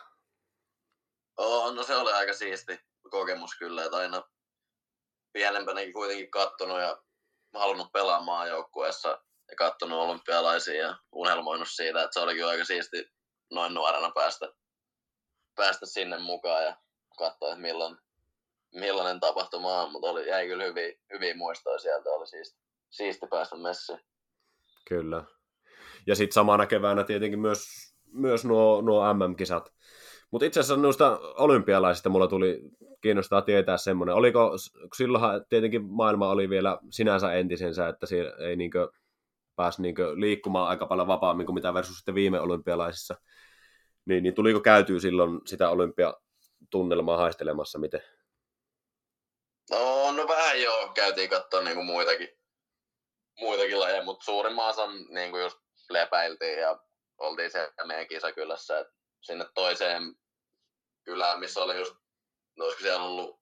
Oh, no se oli aika siisti kokemus kyllä, että aina pienempänäkin kuitenkin kattonut ja halunnut pelaa maajoukkueessa ja katsonut olympialaisia ja unelmoinut siitä, että se oli kyllä aika siisti noin nuorena päästä, päästä sinne mukaan ja katsoa, että milloin, millainen tapahtuma on, mutta oli, jäi kyllä hyviä, hyviä muistoja sieltä, oli siisti, siisti päästä messiin. Kyllä. Ja sitten samana keväänä tietenkin myös, myös nuo, nuo MM-kisat. Mutta itse asiassa noista olympialaisista mulla tuli kiinnostaa tietää semmoinen. Oliko, silloinhan tietenkin maailma oli vielä sinänsä entisensä, että siellä ei niinkö pääsi niin liikkumaan aika paljon vapaammin kuin mitä versus sitten viime olympialaisissa. Niin, niin tuliko käytyä silloin sitä olympiatunnelmaa haistelemassa miten? No, no vähän joo, käytiin katsoa niin kuin muitakin, muitakin lajeja, mutta suurimman osan niin kuin just lepäiltiin ja oltiin siellä meidän kisakylässä, että sinne toiseen kylään, missä oli just, no olisiko siellä ollut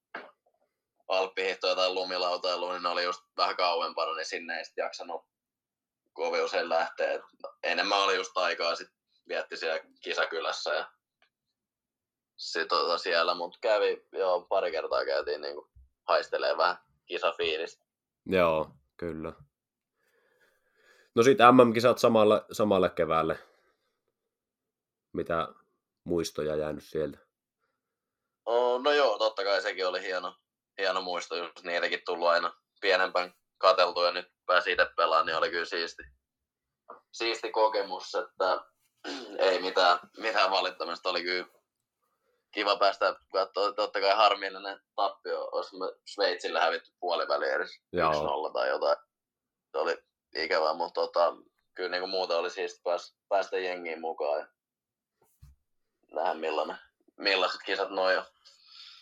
alppihihtoja tai lumilautailu, niin ne oli just vähän kauempana, niin sinne ei sitten jaksanut kovin usein lähtee. Enemmän oli just aikaa sit vietti siellä kisakylässä ja sit tota siellä, mutta kävi jo pari kertaa käytiin niinku haistelee vähän kisafiilistä. Joo, kyllä. No sitten MM-kisat samalle, samalle keväälle. Mitä muistoja jäänyt sieltä? Oh, no joo, totta kai sekin oli hieno, hieno muisto, just niitäkin tullut aina pienempään kateltu ja nyt pääsi itse pelaamaan, niin oli kyllä siisti, siisti kokemus, että (clears throat) ei mitään, mitään valittamista. Oli kyllä kiva päästä katsoa. Totta kai harmillinen tappio, olisi me Sveitsillä hävitty puoliväli edes 1-0 tai jotain. Se oli ikävä, mutta tota, kyllä niin kuin muuta oli siis päästä, päästä jengiin mukaan ja nähdä millainen, millaiset kisat noin on.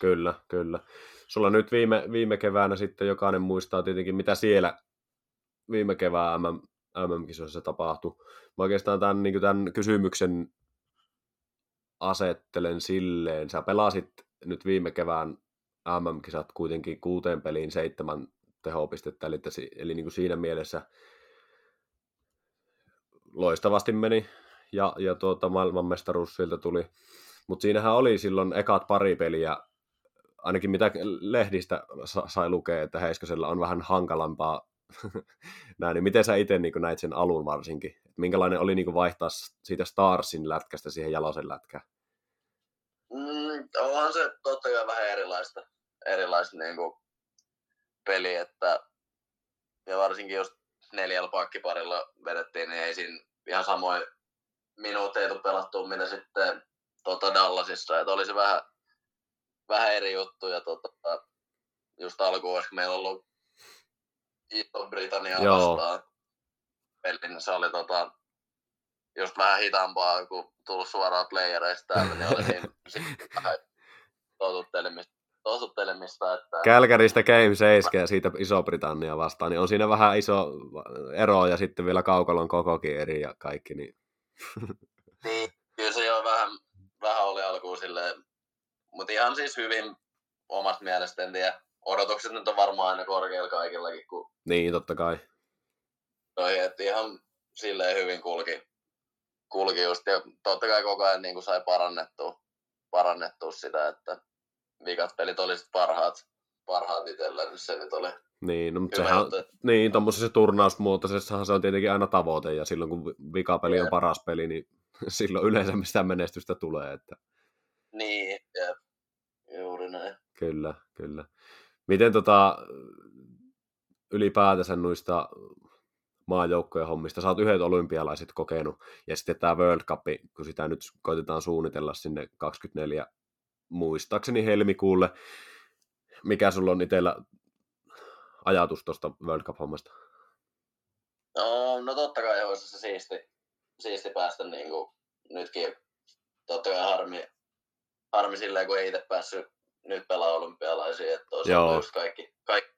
Kyllä, kyllä. Sulla nyt viime, viime keväänä sitten jokainen muistaa tietenkin, mitä siellä viime kevään MM, MM-kisoissa tapahtui. Mä oikeastaan tämän, niin tämän kysymyksen asettelen silleen. Sä pelasit nyt viime kevään MM-kisat kuitenkin kuuteen peliin seitsemän tehopistettä, eli, eli niin kuin siinä mielessä loistavasti meni ja, ja tuota, maailmanmestaruus siltä tuli. Mutta siinähän oli silloin ekat pari peliä, ainakin mitä lehdistä sai lukea, että Heiskosella on vähän hankalampaa (laughs) näin, niin miten sä itse niin näit sen alun varsinkin? Minkälainen oli niin vaihtaa siitä Starsin lätkästä siihen Jalosen lätkään? Mm, onhan se totta kai vähän erilaista, erilaista niin kuin peli, että ja varsinkin jos neljällä pakkiparilla vedettiin, niin ei siinä ihan samoin minuutteja tule pelattua, mitä sitten tota Dallasissa, että oli se vähän, vähän eri juttu, ja tota, just alkuun olisi meillä ollut Iso-Britannia vastaan peli, niin se oli tota, just vähän hitaampaa, kun tullut suoraan playereista täällä, niin oli (laughs) siinä, siinä totuttelemista totuttelemista. Että... Kälkäristä Game 7 ja siitä Iso-Britannia vastaan, niin on siinä vähän iso ero ja sitten vielä kaukalon kokokin eri ja kaikki. Niin, niin kyllä se jo vähän, vähän oli alkuun silleen, mutta ihan siis hyvin omasta mielestä, en tiedä. Odotukset nyt on varmaan aina korkealla kaikillakin. Kun... Niin, totta kai. Toi, että ihan silleen hyvin kulki, kulki just, ja totta kai koko ajan niin kuin sai parannettua, parannettua sitä, että vikat pelit oli parhaat, parhaat itsellä, niin se nyt oli niin, no, mutta sehän, juttu. niin, tuommoisessa turnausmuotoisessahan se on tietenkin aina tavoite, ja silloin kun vikapeli yeah. on paras peli, niin (laughs) silloin yleensä mistä menestystä tulee. Että... Niin, jep. juuri näin. Kyllä, kyllä. Miten tota, ylipäätänsä noista maajoukkojen hommista, sä oot yhdet olympialaiset kokenut, ja sitten tämä World Cup, kun sitä nyt koitetaan suunnitella sinne 24 muistaakseni helmikuulle. Mikä sulla on itsellä ajatus tuosta World Cup-hommasta? No, no totta kai olisi se siisti, siisti päästä niin kuin nytkin. Totta kai harmi, harmi silleen, kun ei itse päässyt nyt pelaa olympialaisia, että olisi just kaikki, kaikki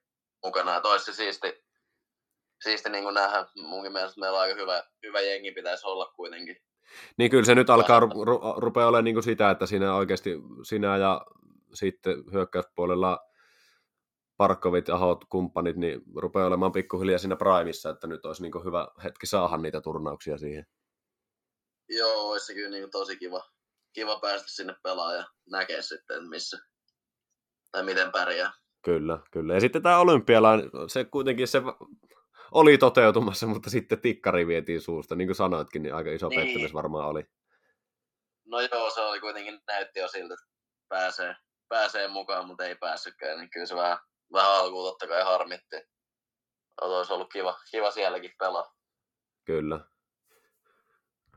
mukana. Että olisi se siisti, siisti niin kuin nähdä. Munkin mielestä meillä on aika hyvä, hyvä jengi pitäisi olla kuitenkin niin kyllä se nyt alkaa ru- ru- rupea olemaan niin kuin sitä, että siinä oikeasti sinä ja sitten hyökkäyspuolella Parkkovit, Ahot, kumppanit, niin rupeaa olemaan pikkuhiljaa siinä primissa, että nyt olisi niin hyvä hetki saada niitä turnauksia siihen. Joo, olisi se kyllä niin tosi kiva, kiva päästä sinne pelaamaan ja näkee sitten, missä tai miten pärjää. Kyllä, kyllä. Ja sitten tämä olympialainen, se kuitenkin se oli toteutumassa, mutta sitten tikkari vietiin suusta. Niin kuin sanoitkin, niin aika iso niin. pettymys varmaan oli. No joo, se oli kuitenkin näytti jo siltä, että pääsee, pääsee mukaan, mutta ei päässytkään. Niin kyllä se vähän, vähän alkuun totta kai harmitti. Olisi ollut kiva, kiva sielläkin pelaa. Kyllä.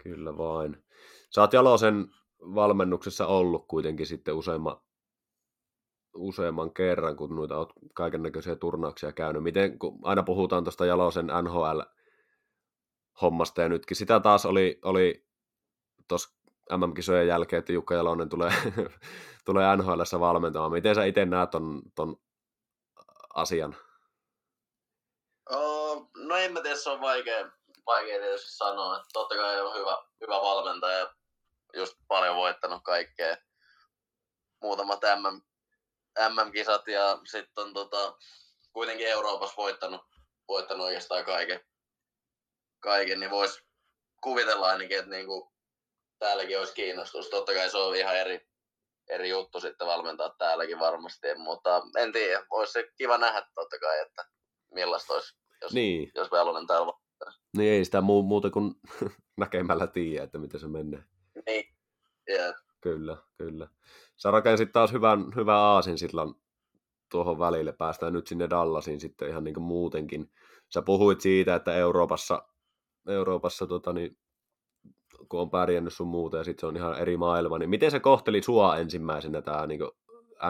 Kyllä vain. Sä oot Jalosen valmennuksessa ollut kuitenkin sitten useamman, useamman kerran, kun noita olet kaiken näköisiä turnauksia käynyt. Miten, kun aina puhutaan tuosta Jalosen NHL-hommasta, ja nytkin sitä taas oli, oli tuossa MM-kisojen jälkeen, että Jukka Jalonen tulee, (laughs) tulee nhl valmentamaan. Miten sä itse näet ton, ton asian? Oh, no en mä tiedä, se on vaikea, vaikea tietysti sanoa. Totta kai on hyvä, hyvä valmentaja, just paljon voittanut kaikkea. Muutamat MM, MM-kisat ja sitten on tota, kuitenkin Euroopassa voittanut, voittanut oikeastaan kaiken, kaiken niin voisi kuvitella ainakin, että niinku, täälläkin olisi kiinnostus. Totta kai se on ihan eri, eri juttu sitten valmentaa täälläkin varmasti, mutta en tiedä, olisi se kiva nähdä totta kai, että millaista olisi, jos, niin. jos Velonen täällä Niin ei sitä muu, muuta kuin (laughs) näkemällä tiedä, että miten se menee. Niin, yeah. Kyllä, kyllä. Sä rakensit taas hyvän, hyvän aasin silloin tuohon välille. Päästään nyt sinne Dallasiin sitten ihan niin kuin muutenkin. Sä puhuit siitä, että Euroopassa, Euroopassa tota niin, kun on pärjännyt sun muuta ja sitten se on ihan eri maailma, niin miten se kohteli sua ensimmäisenä tämä niin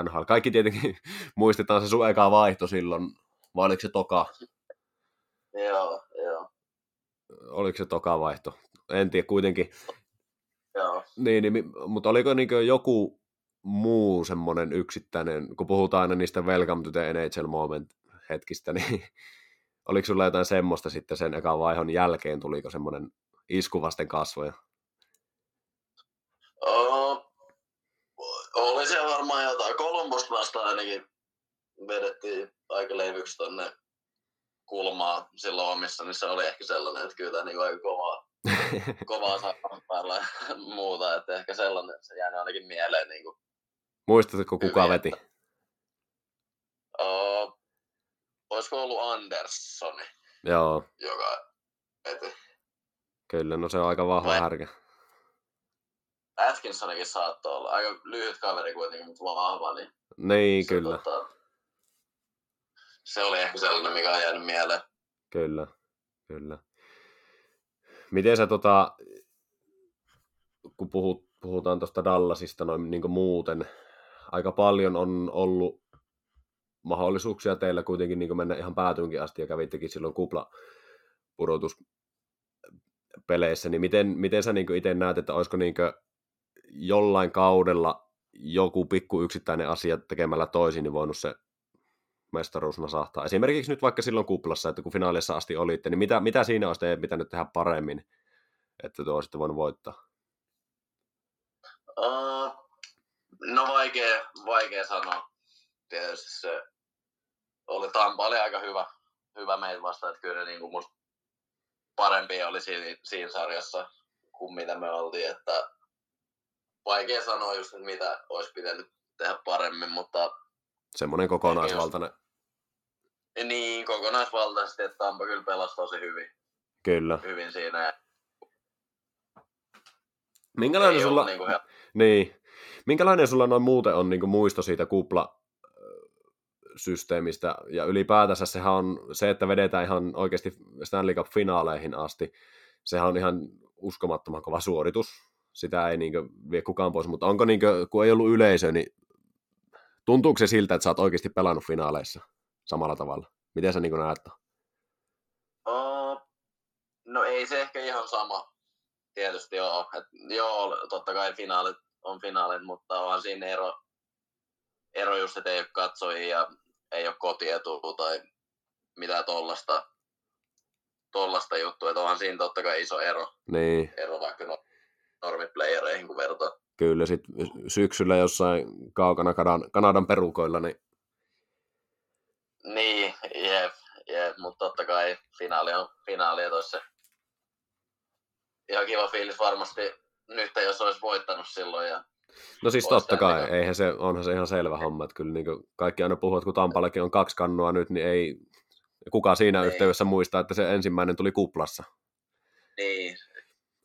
NHL? Kaikki tietenkin (laughs) muistetaan se sun eka vaihto silloin, vai oliko se toka? Joo, joo. Oliko se toka vaihto? En tiedä kuitenkin. Joo. Niin, niin, mutta oliko niin joku muu semmoinen yksittäinen, kun puhutaan aina niistä Welcome to the NHL Moment hetkistä, (laughs) niin oliko sulla jotain semmoista sitten sen ekan vaihon jälkeen, tuliko semmoinen isku vasten kasvoja? Oh, oli se varmaan jotain. Kolumbusta vastaan ainakin vedettiin aika levyksi tonne kulmaa silloin omissa, niin se oli ehkä sellainen, että kyllä niin aika kovaa, (laughs) kovaa saa päällä ja (laughs) muuta, että ehkä sellainen, se jäänyt ainakin mieleen niin kuin, Muistatko, kuka Hyvin, veti? oh, olisiko ollut Anderssoni, Joo, joka veti. kyllä, no se on aika vahva Vai- härkä. Atkinsonikin saattoi olla. Aika lyhyt kaveri kuitenkin, mutta vahva, niin Niin, kyllä, Tota, se oli ehkä sellainen, mikä on jäänyt mieleen. kyllä, kyllä. Miten sä tota, kun puhut, puhutaan tuosta Dallasista noin niin muuten, aika paljon on ollut mahdollisuuksia teillä kuitenkin niin mennä ihan päätyynkin asti ja kävittekin silloin kupla peleissä, niin miten, miten sä niin itse näet, että olisiko niin jollain kaudella joku pikku yksittäinen asia tekemällä toisin, niin voinut se mestaruus nasahtaa. Esimerkiksi nyt vaikka silloin kuplassa, että kun finaalissa asti olitte, niin mitä, mitä siinä olisi teidän pitänyt tehdä paremmin, että te olisitte voinut voittaa? Uh, no vaikea, vaikea sanoa. Tietysti se oli Tampa oli aika hyvä, hyvä meitä vastaan, että kyllä niin kuin parempi oli siinä, siinä sarjassa kuin mitä me oltiin, että vaikea sanoa just, että mitä olisi pitänyt tehdä paremmin, mutta Semmoinen kokonaisvaltainen. Niin kokonaisvaltaisesti, että Tampa kyllä pelasi tosi hyvin, Kyllä. hyvin siinä. Minkälainen ei sulla, niin kuin niin. Minkälainen sulla noin muuten on niin muisto siitä kupla systeemistä ja ylipäätänsä sehän on se, että vedetään ihan oikeasti Stanley Cup-finaaleihin asti, sehän on ihan uskomattoman kova suoritus. Sitä ei niin vie kukaan pois, mutta onko niin kuin, kun ei ollut yleisö, niin tuntuuko se siltä, että sä oot oikeasti pelannut finaaleissa samalla tavalla? Miten sä niin näet? Uh, no ei se ehkä ihan sama. Tietysti joo. Et, joo, totta kai finaalit on finaalit, mutta onhan siinä ero, ero just, että ei ole katsojia ja ei ole kotietua tai mitä tollasta, tollasta juttua. Että onhan siinä totta kai iso ero, Niin, ero vaikka no, normiplayereihin kun vertaa. kyllä sitten syksyllä jossain kaukana Kanadan, Kanadan perukoilla, niin Niin, jep, jep, mutta totta kai finaali on finaali, että olisi se ihan kiva fiilis varmasti nyt, jos olisi voittanut silloin. Ja No siis totta kai, Stanley eihän se, onhan se ihan selvä homma, että kyllä niin kaikki aina puhuvat, kun Tampallakin on kaksi kannua nyt, niin ei kuka siinä Ei. yhteydessä muistaa, että se ensimmäinen tuli kuplassa. niin,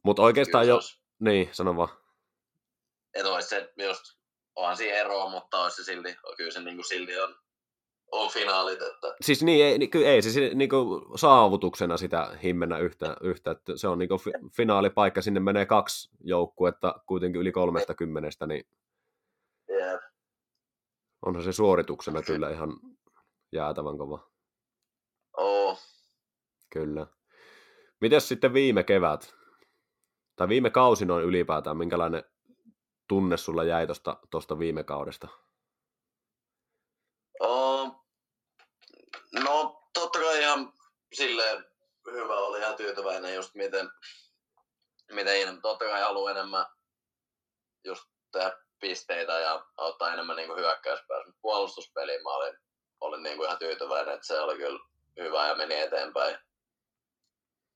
Mutta oikeastaan jo, olisi, niin, sano vaan. että olisi se just, onhan siinä eroa, mutta olisi se silti, kyllä se niin kuin silti on, on finaalit, että Siis niin, ei, niin, ei se niin kuin saavutuksena sitä himmennä yhtä, yhtä että se on niin kuin fi, finaalipaikka, sinne menee kaksi joukkuetta kuitenkin yli kolmesta kymmenestä, niin jep. onhan se suorituksena kyllä ihan jäätävän kova. Oo. Kyllä. Mites sitten viime kevät? Tai viime kausi noin ylipäätään, minkälainen tunne sulla jäi tosta viime kaudesta? Oo. No, totta kai ihan silleen hyvä oli ihan tyytyväinen just miten, miten totta kai haluaa enemmän just tehdä pisteitä ja ottaa enemmän niin hyökkäyspäässä. Puolustuspeliin mä olin, olin niin kuin ihan tyytyväinen, että se oli kyllä hyvä ja meni eteenpäin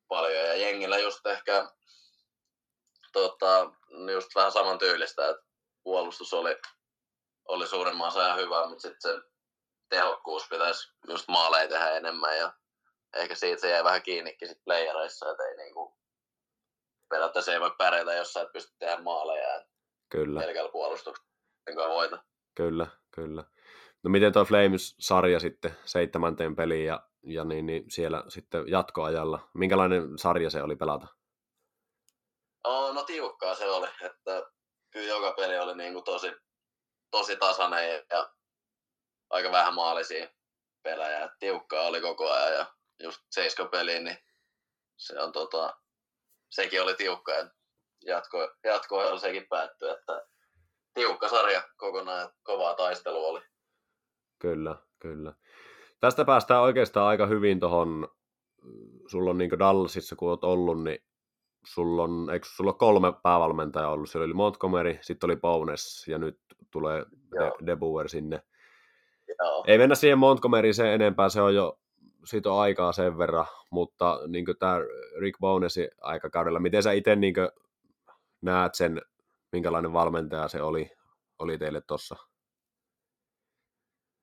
paljon. Ja jengillä just ehkä tota, just vähän saman tyylistä, että puolustus oli, oli suurimman osa ihan hyvä, mutta sitten se tehokkuus pitäisi just maaleja tehdä enemmän ja ehkä siitä se jäi vähän kiinnikin sit playereissa, että ei niinku, periaatteessa ei voi pärjätä, jos sä et pysty tehdä maaleja, Kyllä, pelkällä puolustuksella enkä voita. kyllä, kyllä. No miten toi Flames-sarja sitten seitsemänteen peliin ja, ja niin, niin siellä sitten jatkoajalla? Minkälainen sarja se oli pelata? Oh, no tiukkaa se oli, että kyllä joka peli oli niinku tosi, tosi tasainen ja aika vähän maalisia pelejä. Tiukkaa oli koko ajan ja just seiska peliin, niin se on tota, sekin oli tiukka ja jatko, jatko sekin päättyi, että tiukka sarja kokonaan ja kovaa taistelu oli. Kyllä, kyllä. Tästä päästään oikeastaan aika hyvin tuohon, sulla on niin Dallasissa, kun olet ollut, niin sulla on, eikö sulla ole kolme päävalmentajaa ollut? Siellä oli Montgomery, sitten oli Bowness ja nyt tulee De, De Boer sinne. Joo. Ei mennä siihen Montgomeryin sen enempää, se on jo, siitä on aikaa sen verran, mutta niin tämä Rick Bownessin aikakaudella, miten sä itse niin näet sen, minkälainen valmentaja se oli, oli teille tuossa?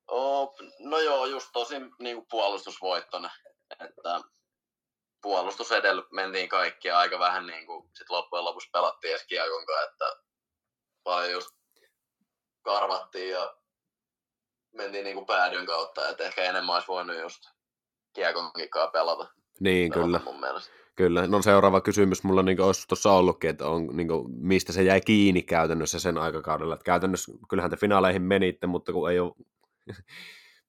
Oh, no joo, just tosi niin kuin että puolustus edellä mentiin kaikki ja aika vähän niin kuin, sit loppujen lopuksi pelattiin edes kiekonkaan, että paljon just karvattiin ja mentiin niin kuin päädyn kautta, että ehkä enemmän olisi voinut just kiekonkikaa pelata. Niin, pelata kyllä. Mun mielestä. Kyllä, no seuraava kysymys mulla niin olisi tuossa ollutkin, että on, niin kuin, mistä se jäi kiinni käytännössä sen aikakaudella. Että käytännössä kyllähän te finaaleihin menitte, mutta kun ei ole (laughs)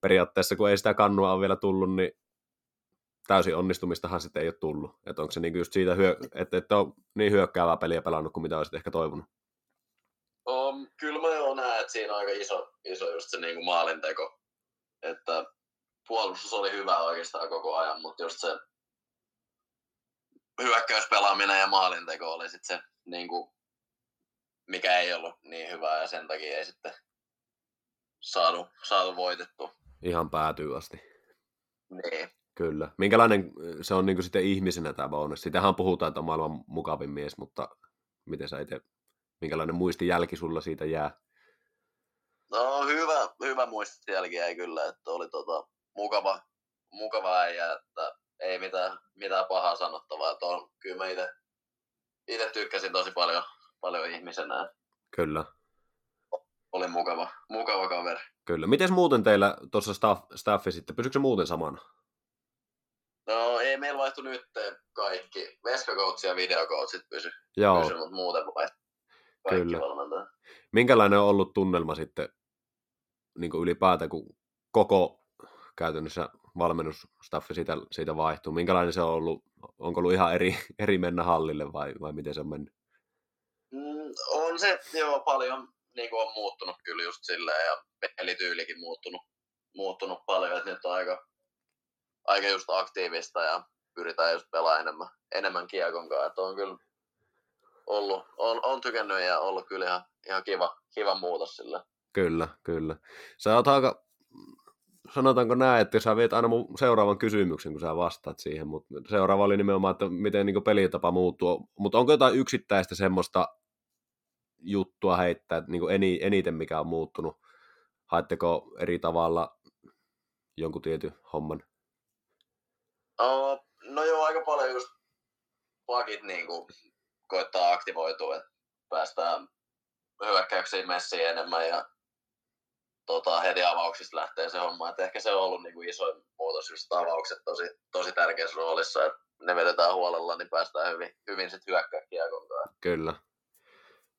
periaatteessa, kun ei sitä kannua ole vielä tullut, niin täysin onnistumistahan sitten ei ole tullut. Että onko se niin just siitä, hyö, että, että on niin hyökkäävää peliä pelannut kuin mitä olisit ehkä toivonut? Um, kyllä mä jo näen, että siinä on aika iso, iso just se niin kuin maalinteko. Että puolustus oli hyvä oikeastaan koko ajan, mutta just se hyökkäyspelaaminen ja maalinteko oli sitten se, niin kuin, mikä ei ollut niin hyvää ja sen takia ei sitten saatu, saatu voitettu. Ihan päätyy asti. Niin. Kyllä. Minkälainen se on niin kuin sitten ihmisenä tämä Bones? Sitähän puhutaan, että on maailman mukavin mies, mutta miten sä itse, minkälainen muistijälki sulla siitä jää? No hyvä, hyvä muistijälki jäi kyllä, että oli tota, mukava, mukava äijä, että ei mitään, mitään pahaa sanottavaa. Että on, kyllä mä itse, itse tykkäsin tosi paljon, paljon ihmisenä. Kyllä. Oli mukava, mukava kaveri. Kyllä. Miten muuten teillä tuossa staff, staffi sitten, pysyykö se muuten samana? No ei meillä vaihtu nyt kaikki. Veskakoutsi ja videokoutsit pysy, Joo, pysy mutta muuten vaihtu kaikki Kyllä. valmentajat. minkälainen on ollut tunnelma sitten niin kuin ylipäätään, kun koko käytännössä valmennusstaffi siitä, siitä vaihtuu? Minkälainen se on ollut? Onko ollut ihan eri, (laughs) eri mennä hallille vai, vai miten se on mennyt? Mm, on se, joo, paljon niin kuin on muuttunut kyllä just silleen ja pelityylikin muuttunut, muuttunut paljon, että nyt on aika, aika just aktiivista ja pyritään just pelaamaan enemmän, enemmän kiekon kanssa, että on kyllä ollut, on, on tykännyt ja ollut kyllä ihan, ihan kiva, kiva muutos sillä. Kyllä, kyllä. Sä oot aika, sanotaanko näin, että sä viet aina mun seuraavan kysymyksen, kun sä vastaat siihen, mutta seuraava oli nimenomaan, että miten niin pelitapa muuttuu. Mutta onko jotain yksittäistä semmoista juttua heittää, että niin eni, eniten mikä on muuttunut? Haetteko eri tavalla jonkun tietyn homman? No, no joo, aika paljon just pakit niin koittaa aktivoitua, että päästään hyökkäyksiin messiin enemmän ja tota, heti avauksista lähtee se homma. Et ehkä se on ollut niin kuin isoin muutos, just avaukset tosi, tosi tärkeässä roolissa, että ne vedetään huolella, niin päästään hyvin, hyvin sitten hyökkää. Kyllä.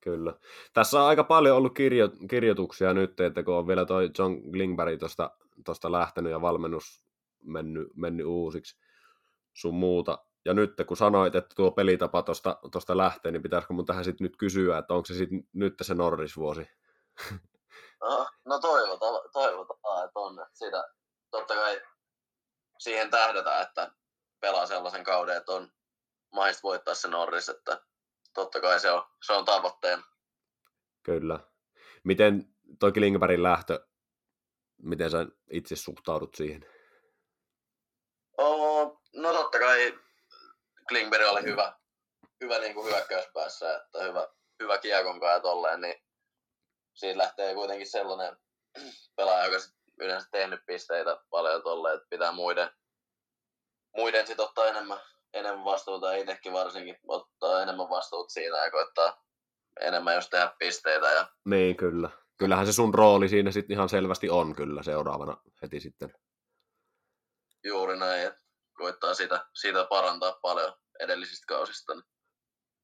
Kyllä. Tässä on aika paljon ollut kirjo, kirjoituksia nyt, että kun on vielä toi John Klingberg tuosta lähtenyt ja valmennus mennyt, mennyt uusiksi sun muuta. Ja nyt kun sanoit, että tuo pelitapa tuosta lähtee, niin pitäisikö mun tähän sitten nyt kysyä, että onko se sitten nyt se Norris-vuosi? (laughs) No, no toivotaan, toivotaan, että on. Sitä, totta kai siihen tähdätään, että pelaa sellaisen kauden, että on mahdollista voittaa se Norris, että totta kai se on, se on tavoitteena. Kyllä. Miten toi Klingbergin lähtö, miten sä itse suhtaudut siihen? Oh, no totta kai Klingberg oli hyvä, hyvä niin kuin hyökkäyspäässä, että hyvä, hyvä kiekon ja tolleen, niin siitä lähtee kuitenkin sellainen pelaaja, joka yleensä tehnyt pisteitä paljon tolleen, että pitää muiden, muiden sit ottaa enemmän, enemmän vastuuta itsekin varsinkin ottaa enemmän vastuuta siinä ja koittaa enemmän jos tehdä pisteitä. Ja... Niin, kyllä. Kyllähän se sun rooli siinä sitten ihan selvästi on kyllä seuraavana heti sitten. Juuri näin, että koittaa sitä, siitä parantaa paljon edellisistä kausista. Niin.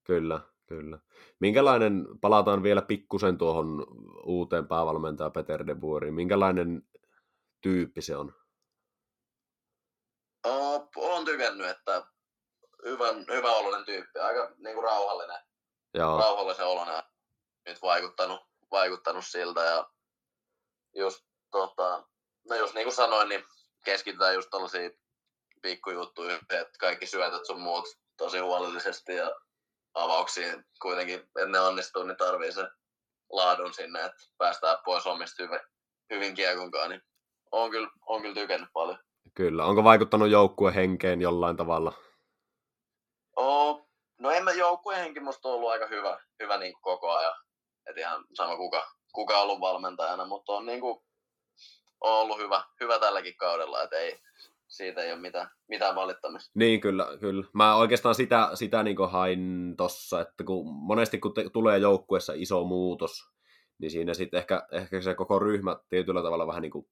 Kyllä, kyllä. Minkälainen, palataan vielä pikkusen tuohon uuteen päävalmentaja Peter de Boeriin, minkälainen tyyppi se on? Olen tykännyt, että hyvän, hyvä oloinen tyyppi, aika niin kuin rauhallinen, Joo, rauhallisen oloinen nyt vaikuttanut, vaikuttanut siltä ja just tota, no just niin kuin sanoin, niin keskitytään just tällaisiin pikkujuttuihin, että kaikki syötöt sun muut tosi huolellisesti ja avauksiin kuitenkin, että ne onnistuu, niin tarvii se laadun sinne, että päästään pois omista hyvin, hyvin kiekonkaan, niin on kyllä, on kyllä tykännyt paljon. kyllä. Onko vaikuttanut joukkueen henkeen jollain tavalla? Oo, no en mä joukkueen henki musta on ollut aika hyvä, hyvä niin kuin koko ajan. Et ihan sama kuka, kuka on ollut valmentajana, mutta on, niin kuin, on ollut hyvä, hyvä tälläkin kaudella, että ei, siitä ei ole mitään, mitään valittamista. Niin, kyllä, kyllä. Mä oikeastaan sitä, sitä niin hain tossa, että kun monesti kun te, tulee joukkueessa iso muutos, niin siinä sitten ehkä, ehkä se koko ryhmä tietyllä tavalla vähän niin kuin,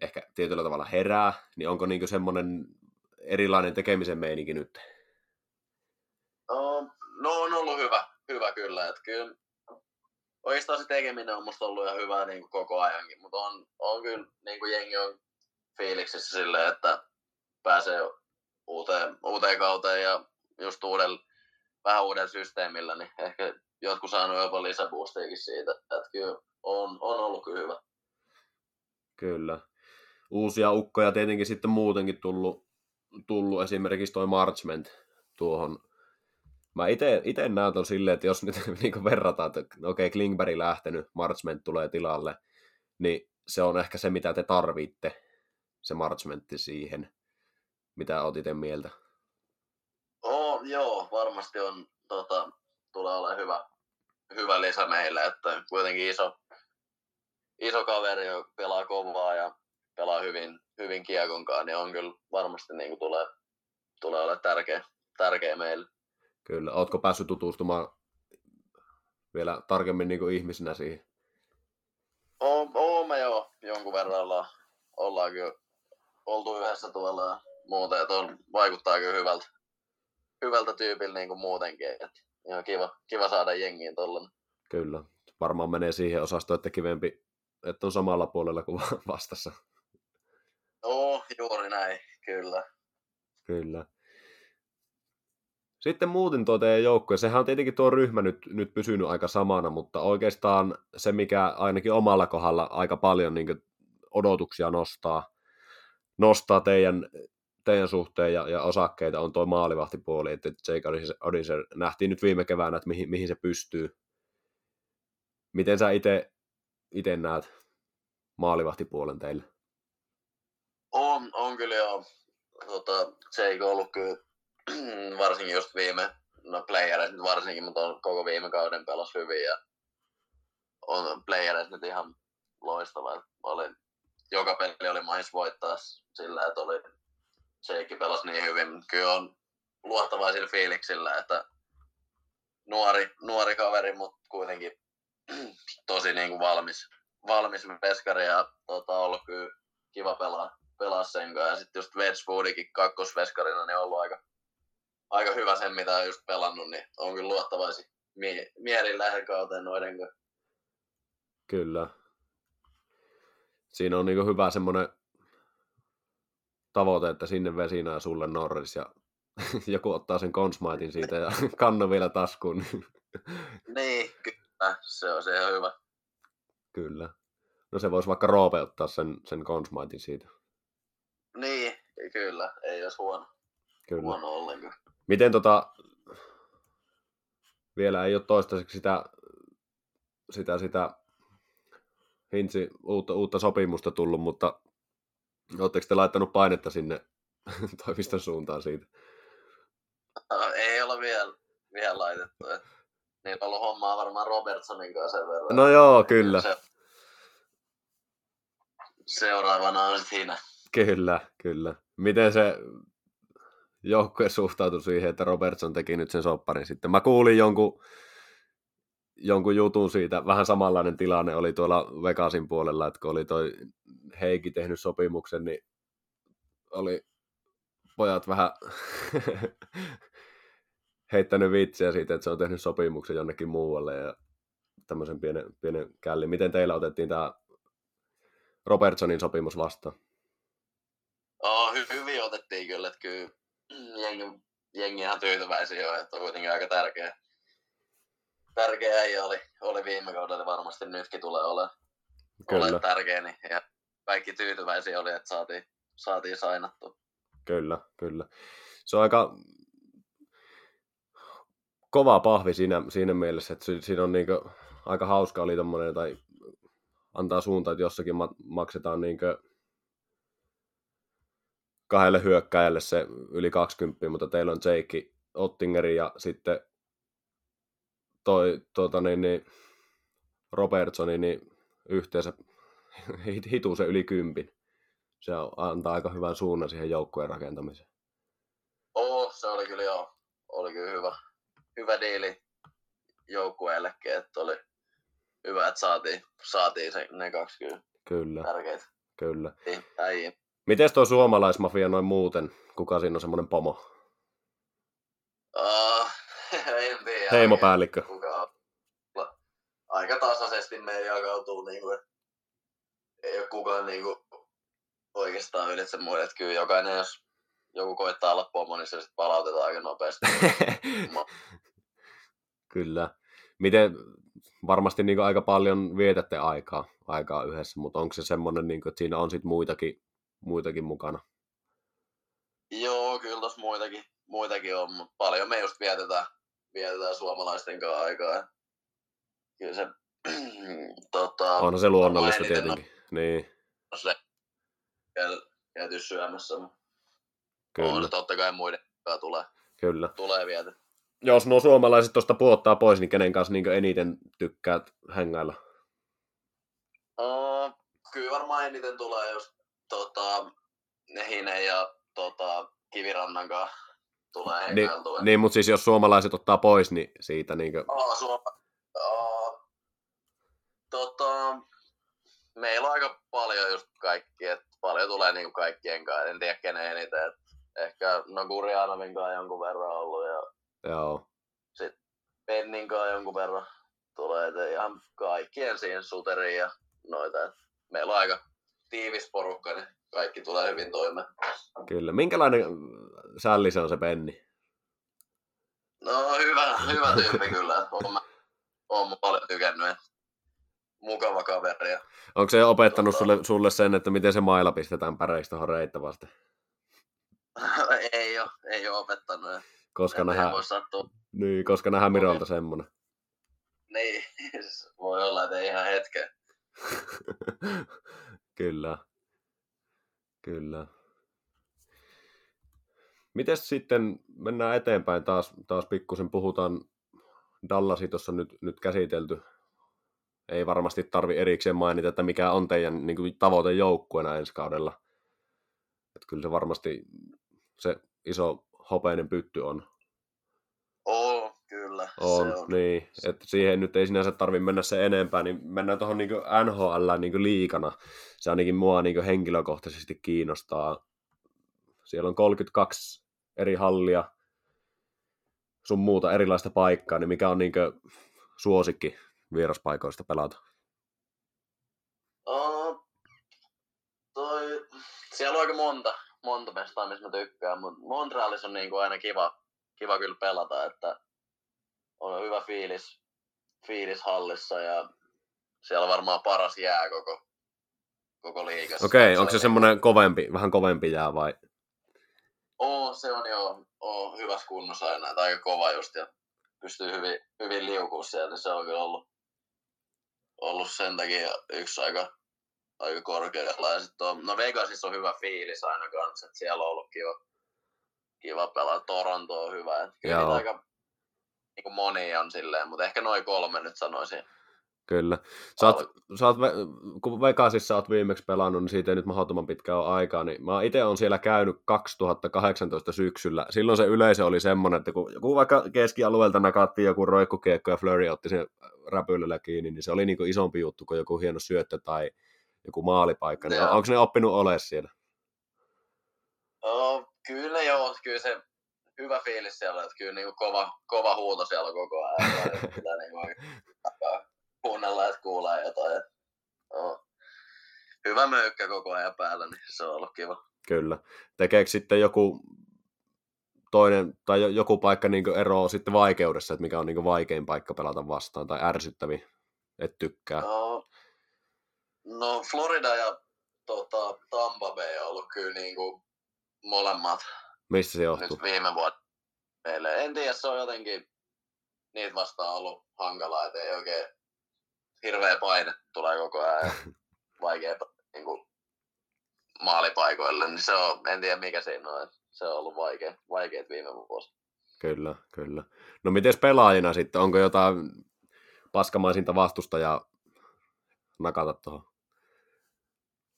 ehkä tietyllä tavalla herää, niin onko niin semmoinen erilainen tekemisen meininki nyt? No, no on ollut hyvä, hyvä kyllä, että kyllä oikeastaan se tekeminen on musta ollut ihan hyvää niin kuin koko ajankin, mutta on, on kyllä niin kuin jengi on fiiliksissä silleen, että pääsee uuteen, uuteen kauteen ja just uudella, vähän uudella systeemillä, niin ehkä jotkut saanut jopa lisäboostiakin siitä, että kyllä on, on ollut kyllä hyvä. Kyllä. Uusia ukkoja tietenkin sitten muutenkin tullut, tullut esimerkiksi toi Marchment tuohon. Mä itse näen ton silleen, että jos nyt (laughs) niin verrataan, että okei, okay, Klingberg lähtenyt, Marchment tulee tilalle, niin se on ehkä se, mitä te tarvitte, se Marchmentti siihen. Mitä oot itse mieltä? Oh, joo, varmasti on, tota, tulee olemaan hyvä, hyvä lisä meille, että kuitenkin iso, iso kaveri, joka pelaa kovaa ja pelaa hyvin, hyvin kiekonkaan, niin on kyllä varmasti niin kuin tulee, tulee olemaan tärkeä, tärkeä meille. Kyllä. Ootko päässyt tutustumaan vielä tarkemmin niin kuin ihmisenä siihen? Oon, oon me joo, jonkun verran ollaan, ollaan kyllä oltu yhdessä tuolla ja muuta, että on, vaikuttaa kyllä hyvältä, hyvältä tyypiltä niin kuin muutenkin. Että ihan kiva, kiva saada jengiin tuolla. Kyllä. Varmaan menee siihen osastoon, että kivempi, että on samalla puolella kuin vastassa. Oo, juuri näin, kyllä. Kyllä. Sitten muuten tuo teidän joukkue, sehän on tietenkin tuo ryhmä nyt, nyt pysynyt aika samana, mutta oikeastaan se, mikä ainakin omalla kohdalla aika paljon niin odotuksia nostaa, nostaa teidän, teidän suhteen ja, ja osakkeita on tuo maalivahtipuoli, että Jake Odinser nähtiin nyt viime keväänä, että mihin, mihin se pystyy. Miten sä itse näet maalivahtipuolen teille? On, on kyllä joo. Tota, Jake on ollut kyllä (clears throat) varsinkin just viime, no playereissa nyt varsinkin, mutta on koko viime kauden pelas hyvin ja on playereissa nyt ihan loistava. Oli, joka peli oli mahis voittaa sillä, että oli Jake pelasi niin hyvin. Kyllä on luottavaisilla fiiliksillä, että nuori, nuori kaveri, mutta kuitenkin (clears throat) tosi niin kuin valmis, valmis peskari ja tota, ollut kyllä kiva pelaa, pelaa sen kanssa. Ja sitten just Wedgwoodikin kakkosveskarina niin on ollut aika, aika hyvä sen, mitä on just pelannut, niin on kyllä luottavaisi mie- mielin lähdekauteen noiden kanssa. Kyllä. Siinä on niin hyvä semmoinen tavoite, että sinne vesinä ja sulle Norris ja (laughs) joku ottaa sen konsmaitin siitä ja (laughs) kanno vielä taskuun. (laughs) niin, kyllä. Se on se ihan hyvä. Kyllä. No se voisi vaikka Roope ottaa sen, sen konsmaitin siitä. Niin, kyllä. Ei olisi huono. Kyllä. Huono ollenkaan. Miten tota, vielä ei ole toistaiseksi sitä, sitä, sitä Hintsi uutta, uutta sopimusta tullut, mutta oletteko te laittanut painetta sinne (laughs) toimiston suuntaan siitä? No, ei ole vielä, vielä laitettu. Niin on ollut hommaa varmaan Robertsonin kanssa sen verran. No joo, kyllä. Se, seuraavana on siinä. Kyllä, kyllä. Miten se joukkue suhtautui siihen, että Robertson teki nyt sen sopparin sitten? Mä kuulin jonkun, jonkun jutun siitä, vähän samanlainen tilanne oli tuolla Vegasin puolella, että kun oli toi Heikki tehnyt sopimuksen, niin oli pojat vähän (laughs) heittänyt vitsiä siitä, että se on tehnyt sopimuksen jonnekin muualle ja tämmöisen pienen, pienen källin. Miten teillä otettiin tämä Robertsonin sopimus vastaan? Oh, hy- hyvin otettiin kyllä, että kyllä jengi, jengi ihan tyytyväisiä jo, että on kuitenkin aika tärkeä, tärkeä äijä oli, oli viime kaudella, varmasti nytkin tulee olemaan, Kyllä. olemaan tärkeä, niin ja kaikki tyytyväisiä oli, että saatiin, saatiin sainattu. Kyllä, kyllä. Se on aika kova pahvi siinä, siinä mielessä, että si- siinä on niinku, aika hauska oli tommonen, tai antaa suuntaan, että jossakin ma- maksetaan niinku kahdelle hyökkäjälle se yli 20, mutta teillä on Jake Ottingeri ja sitten toi tota niin, niin Robertsoni niin yhteensä (laughs) hit- hituu se yli kympin. Se antaa aika hyvän suunnan siihen joukkueen rakentamiseen. Oo, se oli kyllä joo, oli kyllä hyvä, hyvä diili joukkueellekin, että oli hyvä, että saatiin, saatiin se, ne kaksi kyllä Kyllä, tärkeitä kyllä. äijä. Miten tuo suomalaismafia noin muuten? Kuka siinä on semmoinen pomo? Uh, (laughs) en tiedä. Heimopäällikkö. Aika tasaisesti me jakautuu, niin kuin, ei ole kukaan niin kuin, oikeastaan ylitse muille. Että kyllä jokainen, jos joku koittaa olla pomo, niin se sitten palautetaan aika nopeasti. (laughs) Kyllä. Miten varmasti niin aika paljon vietätte aikaa, aikaa yhdessä, mutta onko se semmoinen, niin kuin, että siinä on sit muitakin, muitakin mukana? Joo, kyllä tossa muitakin, muitakin on, mutta paljon me just vietetään, vietetään suomalaisten kanssa aikaa. Kyllä se, (clears throat) tota, Onhan se luonnollista tietenkin. Niin, on se käy- käyty syömässä. kyllä, On, totta kai muiden kanssa tulee, kyllä. tulee vietä. Jos nuo suomalaiset tuosta puottaa pois, niin kenen kanssa niin eniten tykkäät hengailla? Uh, kyllä varmaan eniten tulee just tota, Nehinen ja tota, Kivirannan kanssa tulee Niin, hengailtua. niin, mutta siis jos suomalaiset ottaa pois, niin siitä niin kuin, Oh, Suoma. Oh, tota, meillä on aika paljon just kaikki, että paljon tulee niinku kaikkien kanssa, en tiedä kenen eniten. Et ehkä no Gurianovin kanssa jonkun verran ollut ja joo, Pennin kanssa jonkun verran tulee, et ihan kaikkien siihen suteriin ja noita. Et meillä on aika tiivis porukka, niin kaikki tulee hyvin toimeen. kyllä. Minkälainen sälli se on se Penni? No hyvä, hyvä tyyppi kyllä, että oon mä paljon tykännyt. Mukava kaveri ja Onko se opettanut Tota- sulle, sulle sen, että miten se maila pistetään päreiksi tuohon vasten? (laughs) ei ole, ei ole opettanut. et Koska nähdään, niin, koska nähdään Mirolta semmonen. Niin, (laughs) voi olla, että ei ihan hetken. (laughs) Kyllä. Kyllä. Mites sitten mennään eteenpäin taas, taas pikkusen puhutaan Dallasi tuossa nyt, nyt käsitelty. Ei varmasti tarvi erikseen mainita, että mikä on teidän niin kuin, tavoite joukkueena ensi kaudella. Et kyllä se varmasti se iso hopeinen pytty on. Oo, kyllä. On, se on. niin. Että siihen nyt ei sinänsä tarvi mennä se enempää, niin mennään tuohon niin NHL niin liikana. Se ainakin mua niin henkilökohtaisesti kiinnostaa. Siellä on 32 eri hallia, sun muuta erilaista paikkaa, niin mikä on niin suosikki vieraspaikoista pelata? Oo, toi, siellä on aika monta, monta mestaa, missä mä tykkään, mutta Montrealissa on niinku aina kiva, kiva kyllä pelata, että on hyvä fiilis, fiilis hallissa ja siellä on varmaan paras jää koko, koko liigassa. Okei, onko se semmoinen kovempi, vähän kovempi jää vai? Oo, se on jo oo, hyvässä kunnossa aina, että aika kova just ja pystyy hyvin, hyvin liukua sieltä, niin se on kyllä ollut, ollut sen takia yksi aika, aika korkealla. Ja sitten on, no Vegasissa on hyvä fiilis aina kanssa, että siellä on ollut kiva, kiva pelata. Toronto on hyvä, että kyllä aika niin kuin moni on silleen, mutta ehkä noin kolme nyt sanoisin. Kyllä. Sä oot, sä oot, kun Vegasissa oot viimeksi pelannut, niin siitä ei nyt mahdottoman pitkä ole aikaa, niin mä itse on siellä käynyt 2018 syksyllä. Silloin se yleisö oli semmoinen, että kun joku vaikka keskialueelta nakattiin joku roikkukiekko ja Flurry otti sen räpyilellä kiinni, niin se oli niin kuin isompi juttu kuin joku hieno syöttö tai joku maalipaikka. Niin onko ne oppinut ole siellä? Oh, kyllä joo, kyllä se hyvä fiilis siellä, että kyllä niin kova, kova huuto siellä koko ajan. (laughs) niin kuin, kuunnella, että kuulee jotain. että, joo. Hyvä möykkä koko ajan päällä, niin se on ollut kiva. Kyllä. Tekeekö sitten joku toinen tai jo- joku paikka niin eroaa sitten vaikeudessa, että mikä on niin vaikein paikka pelata vastaan tai ärsyttävi, et tykkää. No, no Florida ja tota, Tampa Bay on ollut kyllä niinku molemmat Mistä se johtuu? nyt viime vuonna meille. En tiedä, se on jotenkin niitä vastaan ollut hankalaa, että ei oikein hirveä paine tulee koko ajan ja (laughs) vaikea niin kuin, maalipaikoille, niin se on, en tiedä mikä siinä on, se on ollut vaikea, vaikeat viime vuosi. Kyllä, kyllä. No miten pelaajina sitten? Onko jotain paskamaisinta vastustajaa nakata tuohon?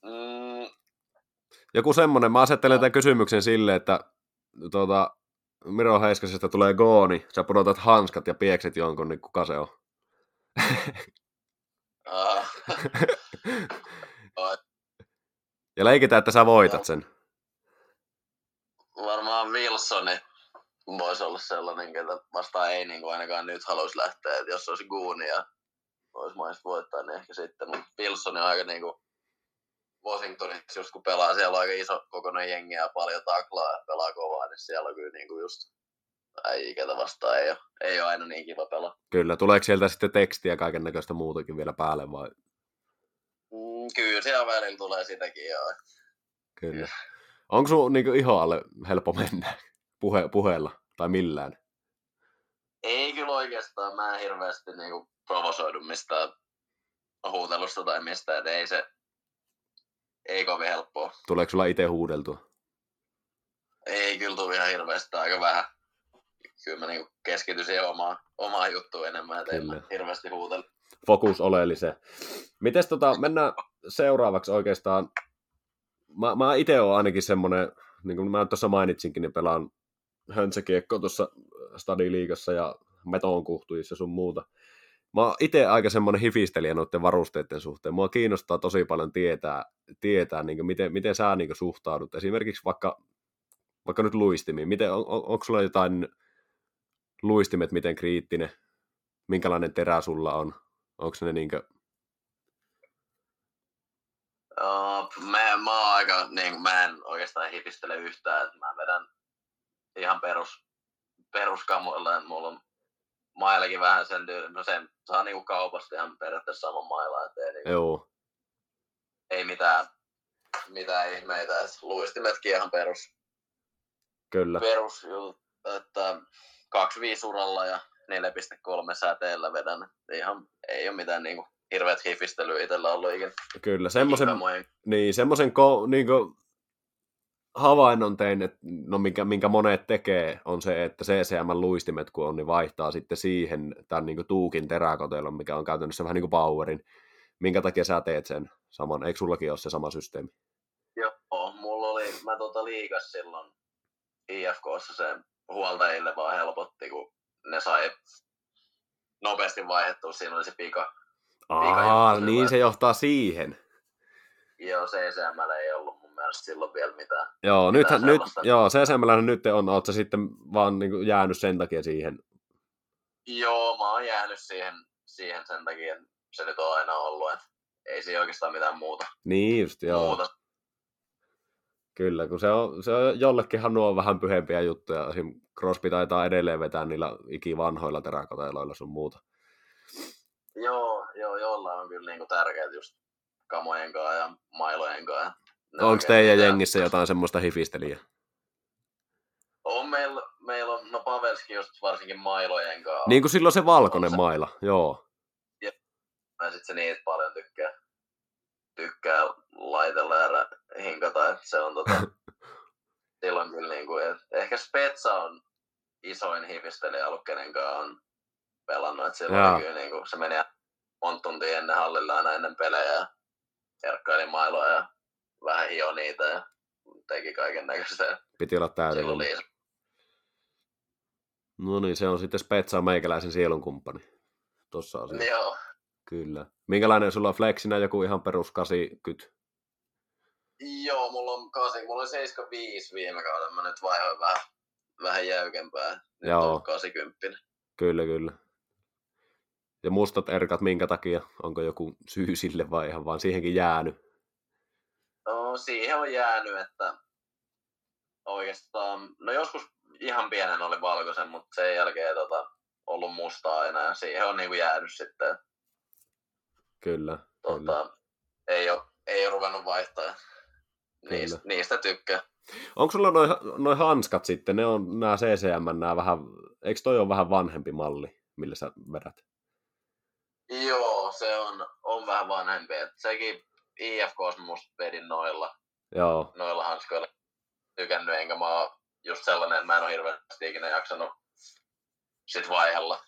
Mm, Joku semmonen, mä asettelen tämän kysymyksen silleen, että tuota, Miro Heiskasesta tulee gooni, sä pudotat hanskat ja piekset jonkun, niin kuka se on? (laughs) ah, (laughs) ja leikitään, että sä voitat sen. varmaan Wilsoni voisi olla sellainen, ketä vastaan ei niin kuin ainakaan nyt haluaisi lähteä, että jos olisi Gooni ja olisi mahdollista voittaa, niin ehkä sitten, mutta Wilson on aika niin kuin Washingtonissa, just kun pelaa, siellä on aika iso kokonainen jengi ja paljon taklaa ja pelaa kovaa, niin siellä on kyllä niin kuin just äijä, ketä vastaan ei ole, ei ole aina niin kiva pelaa. Kyllä, tuleeko sieltä sitten tekstiä kaiken näköistä muutakin vielä päälle vai? Mm, kyllä siellä välillä tulee sitäkin joo. Kyllä. Onko sun niin iho alle helppo mennä puhe, puheella tai millään? Ei kyllä oikeastaan, mä en hirveästi niinku provosoidu mistään huutelusta tai mistään, että ei se, ei kovin helppoa. Tuleeko sulla itse huudeltua? Ei kyllä tule ihan hirveästi, aika vähän. Kyllä mä niinku keskityn siihen omaan, omaan juttuun enemmän, että en mä hirveästi huutele. Fokus oleelliseen. Mites tota, mennään seuraavaksi oikeastaan. Mä, mä itse oon ainakin semmonen, niin kuin mä tuossa mainitsinkin, niin pelaan höntsäkiekkoa tuossa stadiliigassa ja meton kuhtuissa sun muuta. Mä oon itse aika semmonen hifistelijä noiden varusteiden suhteen. Mua kiinnostaa tosi paljon tietää, tietää niin miten, miten sä niin suhtaudut. Esimerkiksi vaikka, vaikka nyt luistimiin. Miten, on, on, onko sulla jotain luistimet, miten kriittinen, minkälainen terä sulla on? Onko ne niinkö, Uh, mä, mä oon aika, niin mä en oikeastaan hipistele yhtään, että mä vedän ihan perus, peruskamuilla, että mulla on maillakin vähän sen tyyli, no sen saa niinku kaupasta ihan periaatteessa saman mailla, että ei, niinku, joo, ei mitään, mitään ihmeitä, että luistimetkin ihan perus, kyllä, perus että 25 uralla ja 4.3 säteellä vedän, ihan ei ole mitään niinku hirveät hifistelyä itsellä ollut ikinä. kyllä. Semmoisen, niin, semmoisen ko, niinkö, havainnon tein, että no minkä, minkä monet tekee, on se, että CCM-luistimet kun on, niin vaihtaa sitten siihen tämän niin tuukin teräkotelon, mikä on käytännössä vähän niin kuin powerin. Minkä takia sä teet sen saman? Eikö sullakin ole se sama systeemi? Joo, mulla oli, mä tota liigas silloin IFKssa se huoltajille vaan helpotti, kun ne sai nopeasti vaihdettua, siinä oli se pika. Aa, niin se johtaa siihen. Joo, CCML ei ollut mun mielestä silloin vielä mitään. Joo, Mitään nyt, sellaista. joo, CSM nyt on, oot sä sitten vaan niin kuin jäänyt sen takia siihen. Joo, mä oon jäänyt siihen, siihen sen takia, että se nyt on aina ollut, että ei siinä oikeastaan mitään muuta. Niin just, joo. muuta. Kyllä, kun se on, se on jollekinhan nuo on vähän pyhempiä juttuja. Esim. Crosby taitaa edelleen vetää niillä ikivanhoilla teräkoteloilla sun muuta. Joo, joo, jolla on kyllä niinku tärkeät just kamojen kanssa ja mailojen kanssa. Onko teidän pitää- jengissä jotain semmoista hifistelijää? On meillä, meillä on, no Pavelski just varsinkin mailojen kanssa. Niin kuin silloin se valkoinen se. maila, joo. Ja sit se niitä paljon tykkää, tykkää laitella ja hinkata, että se on tota, (laughs) silloin kyllä niinku, et ehkä Spetsa on isoin hifistelijä ollut, kenen kanssa on pelannut, että silloin Jaa. kyllä niinku, se meni monta tuntia ennen hallilla aina ennen pelejä ja herkkaili mailoja ja vähän hio niitä ja teki kaiken näköistä. Piti olla täydellinen. No niin, se on sitten Spetsa meikäläisen sielun kumppani. Tossa asiassa. Joo, Kyllä. Minkälainen sulla on flexinä joku ihan perus 80? Joo, mulla on 8, mulla oli 75 viime kaudella, mä nyt vaihoin vähän, vähän jäykempää. Nyt Joo. on 80. Kyllä, kyllä. Ja mustat erkat minkä takia? Onko joku syy sille vai ihan vaan siihenkin jäänyt? No siihen on jäänyt, että oikeastaan, no joskus, ihan pienen oli valkoisen, mutta sen jälkeen tota, ollut mustaa enää. Siihen on niinku jäänyt sitten. Kyllä, kyllä. Tota, ei, ole, ei ole ruvennut vaihtaa. Niistä, Kyllä. niistä tykkää. Onko sulla noin noi hanskat sitten, ne on nämä CCM, nämä vähän, eikö toi ole vähän vanhempi malli, millä sä vedät? Joo, se on, on vähän vanhempi. Et sekin IFKs musta vedin noilla, Joo, noilla hanskoilla tykännyt, enkä mä oon just sellainen, että mä en ole hirveästi ikinä jaksanut sit vaihella,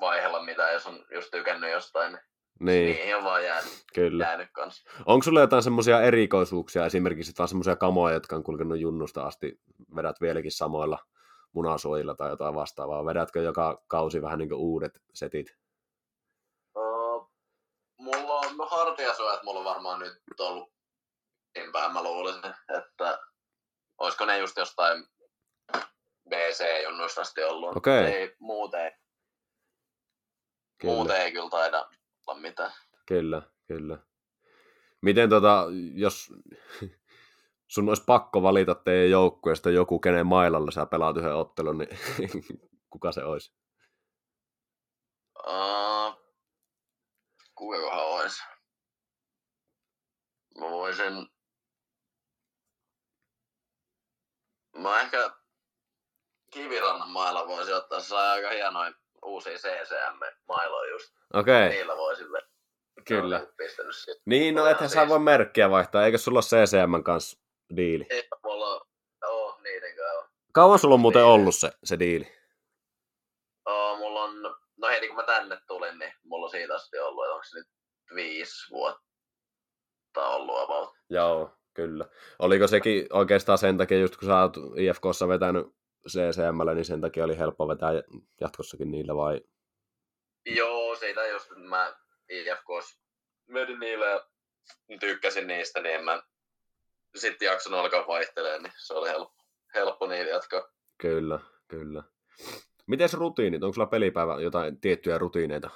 vaihella mitään, jos on just tykännyt jostain, niin, niin, niihin on vaan jäänyt, kyllä. jäänyt kanssa. Onko sulla jotain semmoisia erikoisuuksia, esimerkiksi vaan semmoisia kamoja, jotka on kulkenut junnusta asti, vedät vieläkin samoilla munasuojilla tai jotain vastaavaa, vedätkö joka kausi vähän niin uudet setit? Uh, mulla on no hartiasuojat, mulla on varmaan nyt ollut päin, mä luulisin, että olisiko ne just jostain BC-junnuista asti ollut. Okei. Ei, muuten, ei, Kyllä, muuten ei kyllä taida olla mitään. kyllä, kyllä. Miten tota, jos (laughs) sun olisi pakko valita teidän joukkueesta joku, kenen mailalla sä pelaat yhden ottelun, niin (laughs) kuka se olisi? Uh, kukakohan olisi? Mä voisin... Mä ehkä Kivirannan mailla voisin ottaa, se sai aika hienoja uusia CCM-mailoja just. Okei, Niillä voisin vetää. kyllä. Niin, no ethän sä siis. voi merkkiä vaihtaa, eikö sulla ole CCM kanssa diili? Ei mulla oo niiden kanssa. Kauan sulla on muuten Niin. ollut se, se diili? Oo, mulla on, no heti kun mä tänne tulin, niin mulla on siitä asti ollut, että onko se nyt viisi vuotta ollut about. Joo, kyllä. Oliko sekin oikeastaan sen takia, just kun sä oot IFKssa vetänyt CCMllä, niin sen takia oli helppo vetää jatkossakin niillä vai? Joo, siitä että mä IFKs vedin niille ja tykkäsin niistä, niin mä sitten jaksanut alkaa vaihtelemaan, niin se oli helppo, helppo niitä jatkaa. Kyllä, kyllä. Miten rutiinit? Onko sulla pelipäivä jotain tiettyjä rutiineita?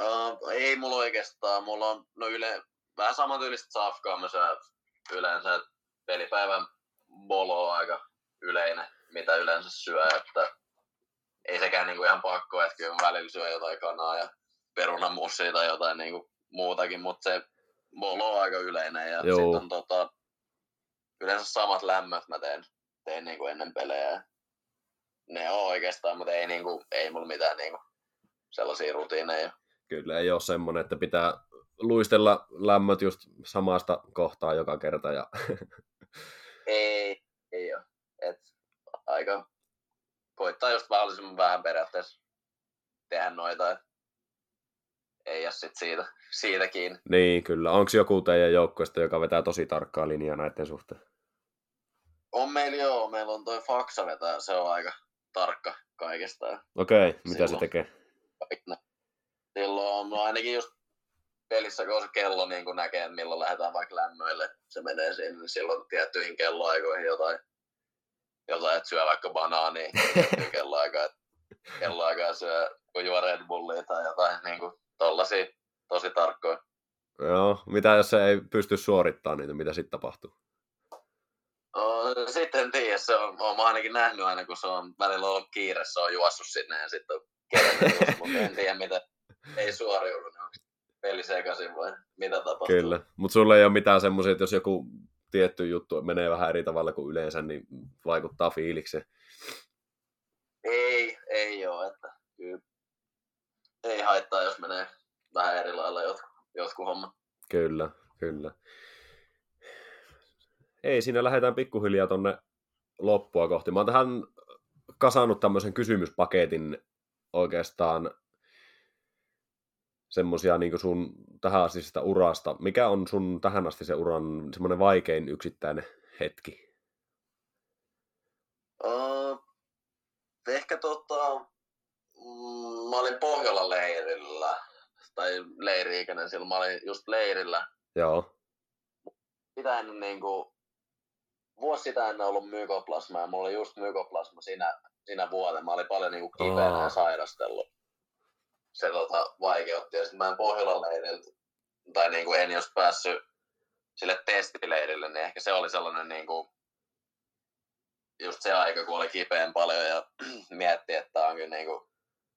Uh, ei mulla oikeastaan, mulla on no yle, vähän samantyylistä safkaa mä yleensä, pelipäivän bolo on aika yleinen, mitä yleensä syö, että ei sekään niinku ihan pakko, että kyllä välillä syö jotain kanaa ja perunamussia tai jotain niinku muutakin, mutta se bolo on aika yleinen ja sitten on tota, yleensä samat lämmöt mä teen, teen niinku ennen pelejä. Ne on oikeastaan, mutta ei, niinku, ei mulla mitään niinku sellaisia rutiineja. Kyllä ei ole semmoinen, että pitää luistella lämmöt just samasta kohtaa joka kerta. Ja... (laughs) Ei, ei ole. Et aika koittaa just mahdollisimman vähän periaatteessa tehdä noita. Ei ole sit siitä, siitä kiinni. niin, kyllä. Onko joku teidän joukkueesta, joka vetää tosi tarkkaa linjaa näiden suhteen? On meillä joo, meillä on toi faksa vetää, se on aika tarkka kaikesta. Okei, okay, mitä se Silloin. tekee? Kaikki ne. Silloin on no ainakin just pelissä, kun se kello niin kun näkee, milloin lähdetään vaikka lämmöille, se menee sinne, niin silloin tiettyihin kelloaikoihin jotain, jotain että syö vaikka banaania (laughs) tiettyihin kelloaikaan, että kelloaikaa syö, kun juo Red Bullia tai jotain niin kuin tollasia tosi tarkkoja. Joo, mitä jos se ei pysty suorittamaan niitä, mitä sitten tapahtuu? No, sitten en tiedä, se on, olen ainakin nähnyt aina, kun se on välillä ollut kiire, se on juossut sinne ja sitten on kerennyt just, mutta en (laughs) tiedä, mitä ei suoriudu, niin peli sekaisin vai mitä tapahtuu. Kyllä, mutta sulla ei ole mitään semmoisia, että jos joku tietty juttu menee vähän eri tavalla kuin yleensä, niin vaikuttaa fiilikseen. Ei, ei ole, että kyllä ei haittaa, jos menee vähän eri lailla jotkut, jotkut hommat. Kyllä, kyllä. Ei, siinä lähdetään pikkuhiljaa tonne loppua kohti. Mä oon tähän kasannut tämmöisen kysymyspaketin oikeastaan semmosia niin sun tähän astisesta urasta. Mikä on sun tähän asti se uran semmoinen vaikein yksittäinen hetki? Uh, ehkä tota, mä olin Pohjolan leirillä, tai leiri-ikäinen silloin, mä olin just leirillä. Joo, Sitä ennen niinku, vuosi sitä ennen ollut mykoplasma, ja mulla oli just mykoplasma siinä, siinä vuonna. Mä olin paljon niinku kipeänä Aa. ja sairastellut. Se tota, vaikeutti, ja sitten mä en Pohjolan leiriltä, tai niinku en jos päässyt sille testileirille, niin ehkä se oli sellainen niinku, just se aika, kun oli kipeän paljon ja (clears throat) mietti, että on kyllä niinku,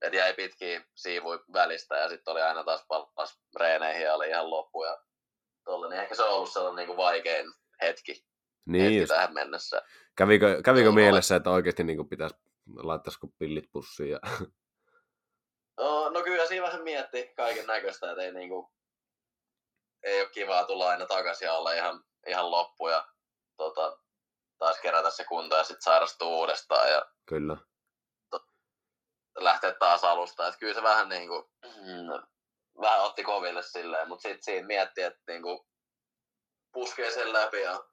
että jäi pitkiä siivuja välistä ja sitten oli aina taas pallas reeneihin ja oli ihan loppu ja tolle, niin ehkä se on ollut sellainen niinku vaikein hetki, Niin hetki just. tähän mennessä. Kävikö, kävikö mielessä, että oikeasti niin pitäisi laittaisiko pillit pussiin? Ja... (laughs) No, no kyllä siinä vähän mietti kaiken näköistä, että ei niinku, ei ole kivaa tulla aina takaisin ja olla ihan, ihan loppu ja tota, taas kerätä se kunto ja sitten sairastua uudestaan ja Kyllä. lähteä taas alusta. Et kyllä se vähän niinku, mm, vähän otti koville silleen, mutta sitten siinä mietti, että niinku, puskee sen läpi ja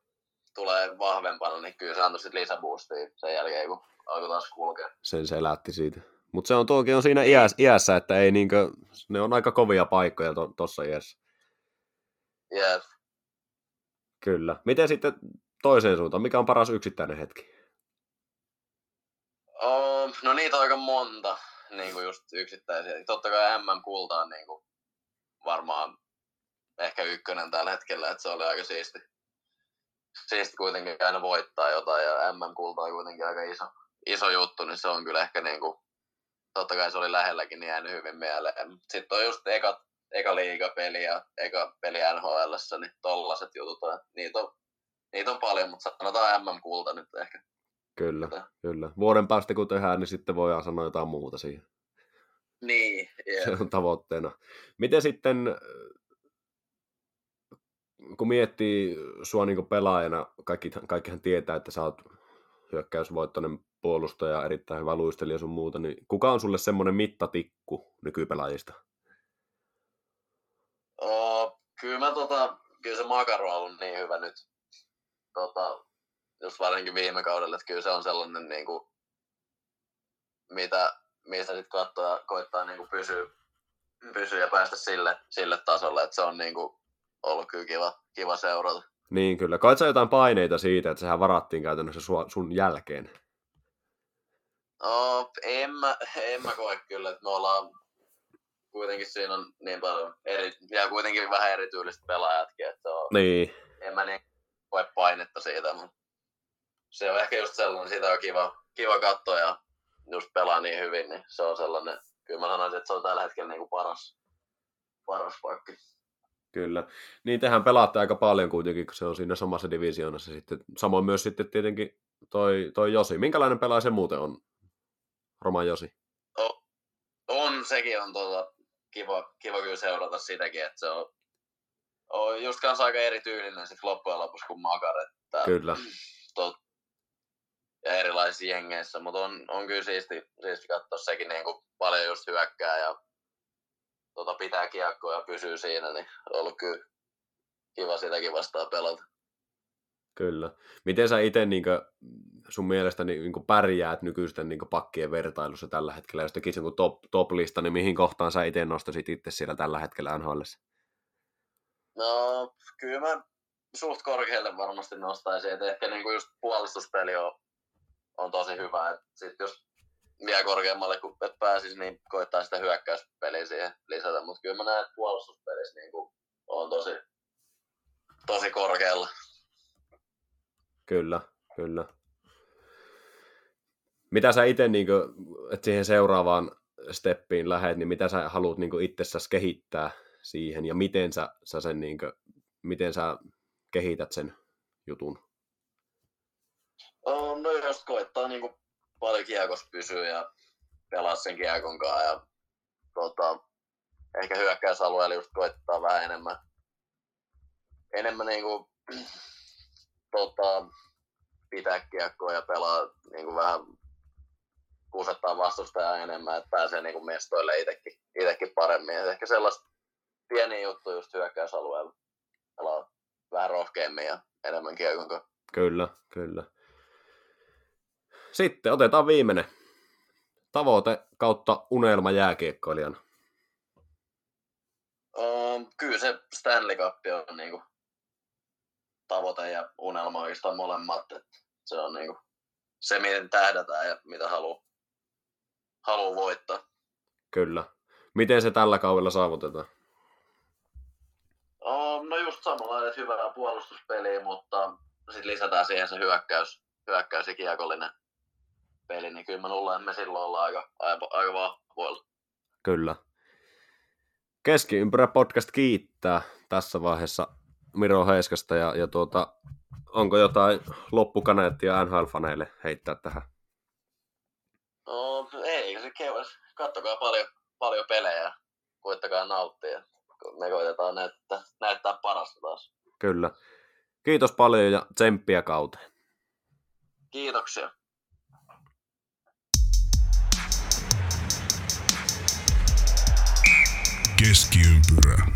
tulee vahvempana, niin kyllä se antoi sitten lisäboostia sen jälkeen, kun alkoi taas kulkea. Sen se elätti siitä. Mutta se on tuokin on siinä iässä, iässä että ei niinkö, ne on aika kovia paikkoja tuossa to, iässä. Jep. Kyllä. Miten sitten toiseen suuntaan? Mikä on paras yksittäinen hetki? Oh, no niitä on aika monta, niin kuin just yksittäisiä. Totta kai MM-kulta on niin kuin varmaan ehkä ykkönen tällä hetkellä, että se oli aika siisti. Siisti kuitenkin aina voittaa jotain ja MM-kulta on kuitenkin aika iso, iso juttu, niin se on kyllä ehkä niin kuin, totta kai se oli lähelläkin, niin jäänyt hyvin mieleen. Sitten on just ekat, eka liigapeli ja eka peli NHL, niin tollaset jutut on, niitä on, niitä on paljon, mutta sanotaan MM-kulta nyt ehkä. Kyllä, Kyllä. kyllä. Vuoden päästä kun tehdään, niin sitten voidaan sanoa jotain muuta siihen. Niin, jep. Se on tavoitteena. Miten sitten, kun miettii sua niin pelaajana, kaikki, kaikkihan tietää, että sä oot hyökkäysvoittoinen puolustaja, erittäin hyvä luistelija sun muuta, niin kuka on sulle semmoinen mittatikku nykypelaajista? Oo, kyllä mä tota, kyllä se Makaro on ollut niin hyvä nyt. Tota, just varsinkin viime kaudella, että kyllä se on sellainen niinku, mitä, mistä sit katsoo ja koittaa niinku pysyä, pysyä ja päästä sille, sille tasolle, että se on niinku ollut kyllä kiva, kiva seurata. Niin kyllä. Koet sä jotain paineita siitä, että sehän varattiin käytännössä sun jälkeen? No, en mä, (laughs) en mä koe kyllä, että me ollaan kuitenkin siinä on niin paljon eri, ja kuitenkin vähän erityylistä pelaajatkin, että on, Niin, en mä niin koe painetta siitä, mutta se on ehkä just sellainen, sitä on kiva, kiva katsoa ja just pelaa niin hyvin, niin se on sellainen, kyllä mä sanoisin, että se on tällä hetkellä niin kuin paras, paras pakki. kyllä. Niin tehän pelaatte aika paljon kuitenkin, kun se on siinä samassa divisioonassa sitten. Samoin myös sitten tietenkin toi, toi Josi. Minkälainen pelaaja se muuten on? Roman Josi. O, on, sekin on tota, kiva, kiva kyllä seurata sitäkin, että se on, on just kanssa aika erityylinen sit loppujen lopuksi kuin Makar, että Kyllä. tot, ja erilaisissa jengeissä, mutta on, on kyllä siisti, siisti katsoa sekin niin kuin paljon just hyökkää ja tota, pitää kiekkoa ja pysyy siinä, niin on ollut kyllä kiva sitäkin vastaan pelata. Kyllä. Miten sä itse niin sun mielestä niin pärjäät nykyisten niin pakkien vertailussa tällä hetkellä? Jos tekisit top, top-lista, niin mihin kohtaan sä itse nostaisit itse siellä tällä hetkellä NHL? No, kyllä mä suht korkealle varmasti nostaisin, että ehkä niinku just puolustuspeli on, on tosi hyvä, että sit jos vielä korkeammalle kun et pääsis, niin koittaa sitä hyökkäyspeliä siihen lisätä, mutta kyllä mä näen, että puolustuspelissä niinku on tosi, tosi korkealla. Kyllä, kyllä. Mitä sä itse, niin siihen seuraavaan steppiin lähet, niin mitä sä haluat niin itsessäsi kehittää siihen ja miten sä, sä sen, niin kuin, miten sä kehität sen jutun? On, no just koittaa niinku paljon kiekossa pysyä ja pelaa sen kiekon kanssa ja tota, ehkä hyökkäysalueella just koittaa vähän enemmän, enemmän niinku, (clears throat) tota, pitää kiekkoa ja pelaa niinku vähän kusettaa vastustajaa enemmän, että pääsee niinku mestoille itekin, itekin paremmin. Et ehkä sellaista pieniä juttuja just hyökkäysalueella pelaa vähän rohkeammin ja enemmän kiekon. Kyllä, kyllä. Sitten otetaan viimeinen. Tavoite kautta unelma jääkiekkoilijana. Um, kyllä se Stanley Cup on niinku tavoite ja unelma oikeastaan molemmat. Et se on niinku se, miten tähdätään ja mitä haluaa haluu voittaa. Kyllä. Miten se tällä kaudella saavutetaan? Um, no just samalla, että hyvää puolustuspeliä, mutta sitten lisätään siihen se hyökkäys, hyökkäys ja kiekollinen peli, niin kyllä mä luulen, että me silloin ollaan aika, aika, aika vahvoilla. Kyllä. Keskiympyrä podcast kiittää tässä vaiheessa Miro Heiskasta ja, ja tuota, onko jotain loppukaneettia NHL-faneille heittää tähän? No. Kattokaa paljon, paljon pelejä. Koittakaa nauttia. Me koitetaan näyttää, näyttää parasta taas. Kyllä. Kiitos paljon ja tsemppiä kauteen. Kiitoksia. Keskiympyrä.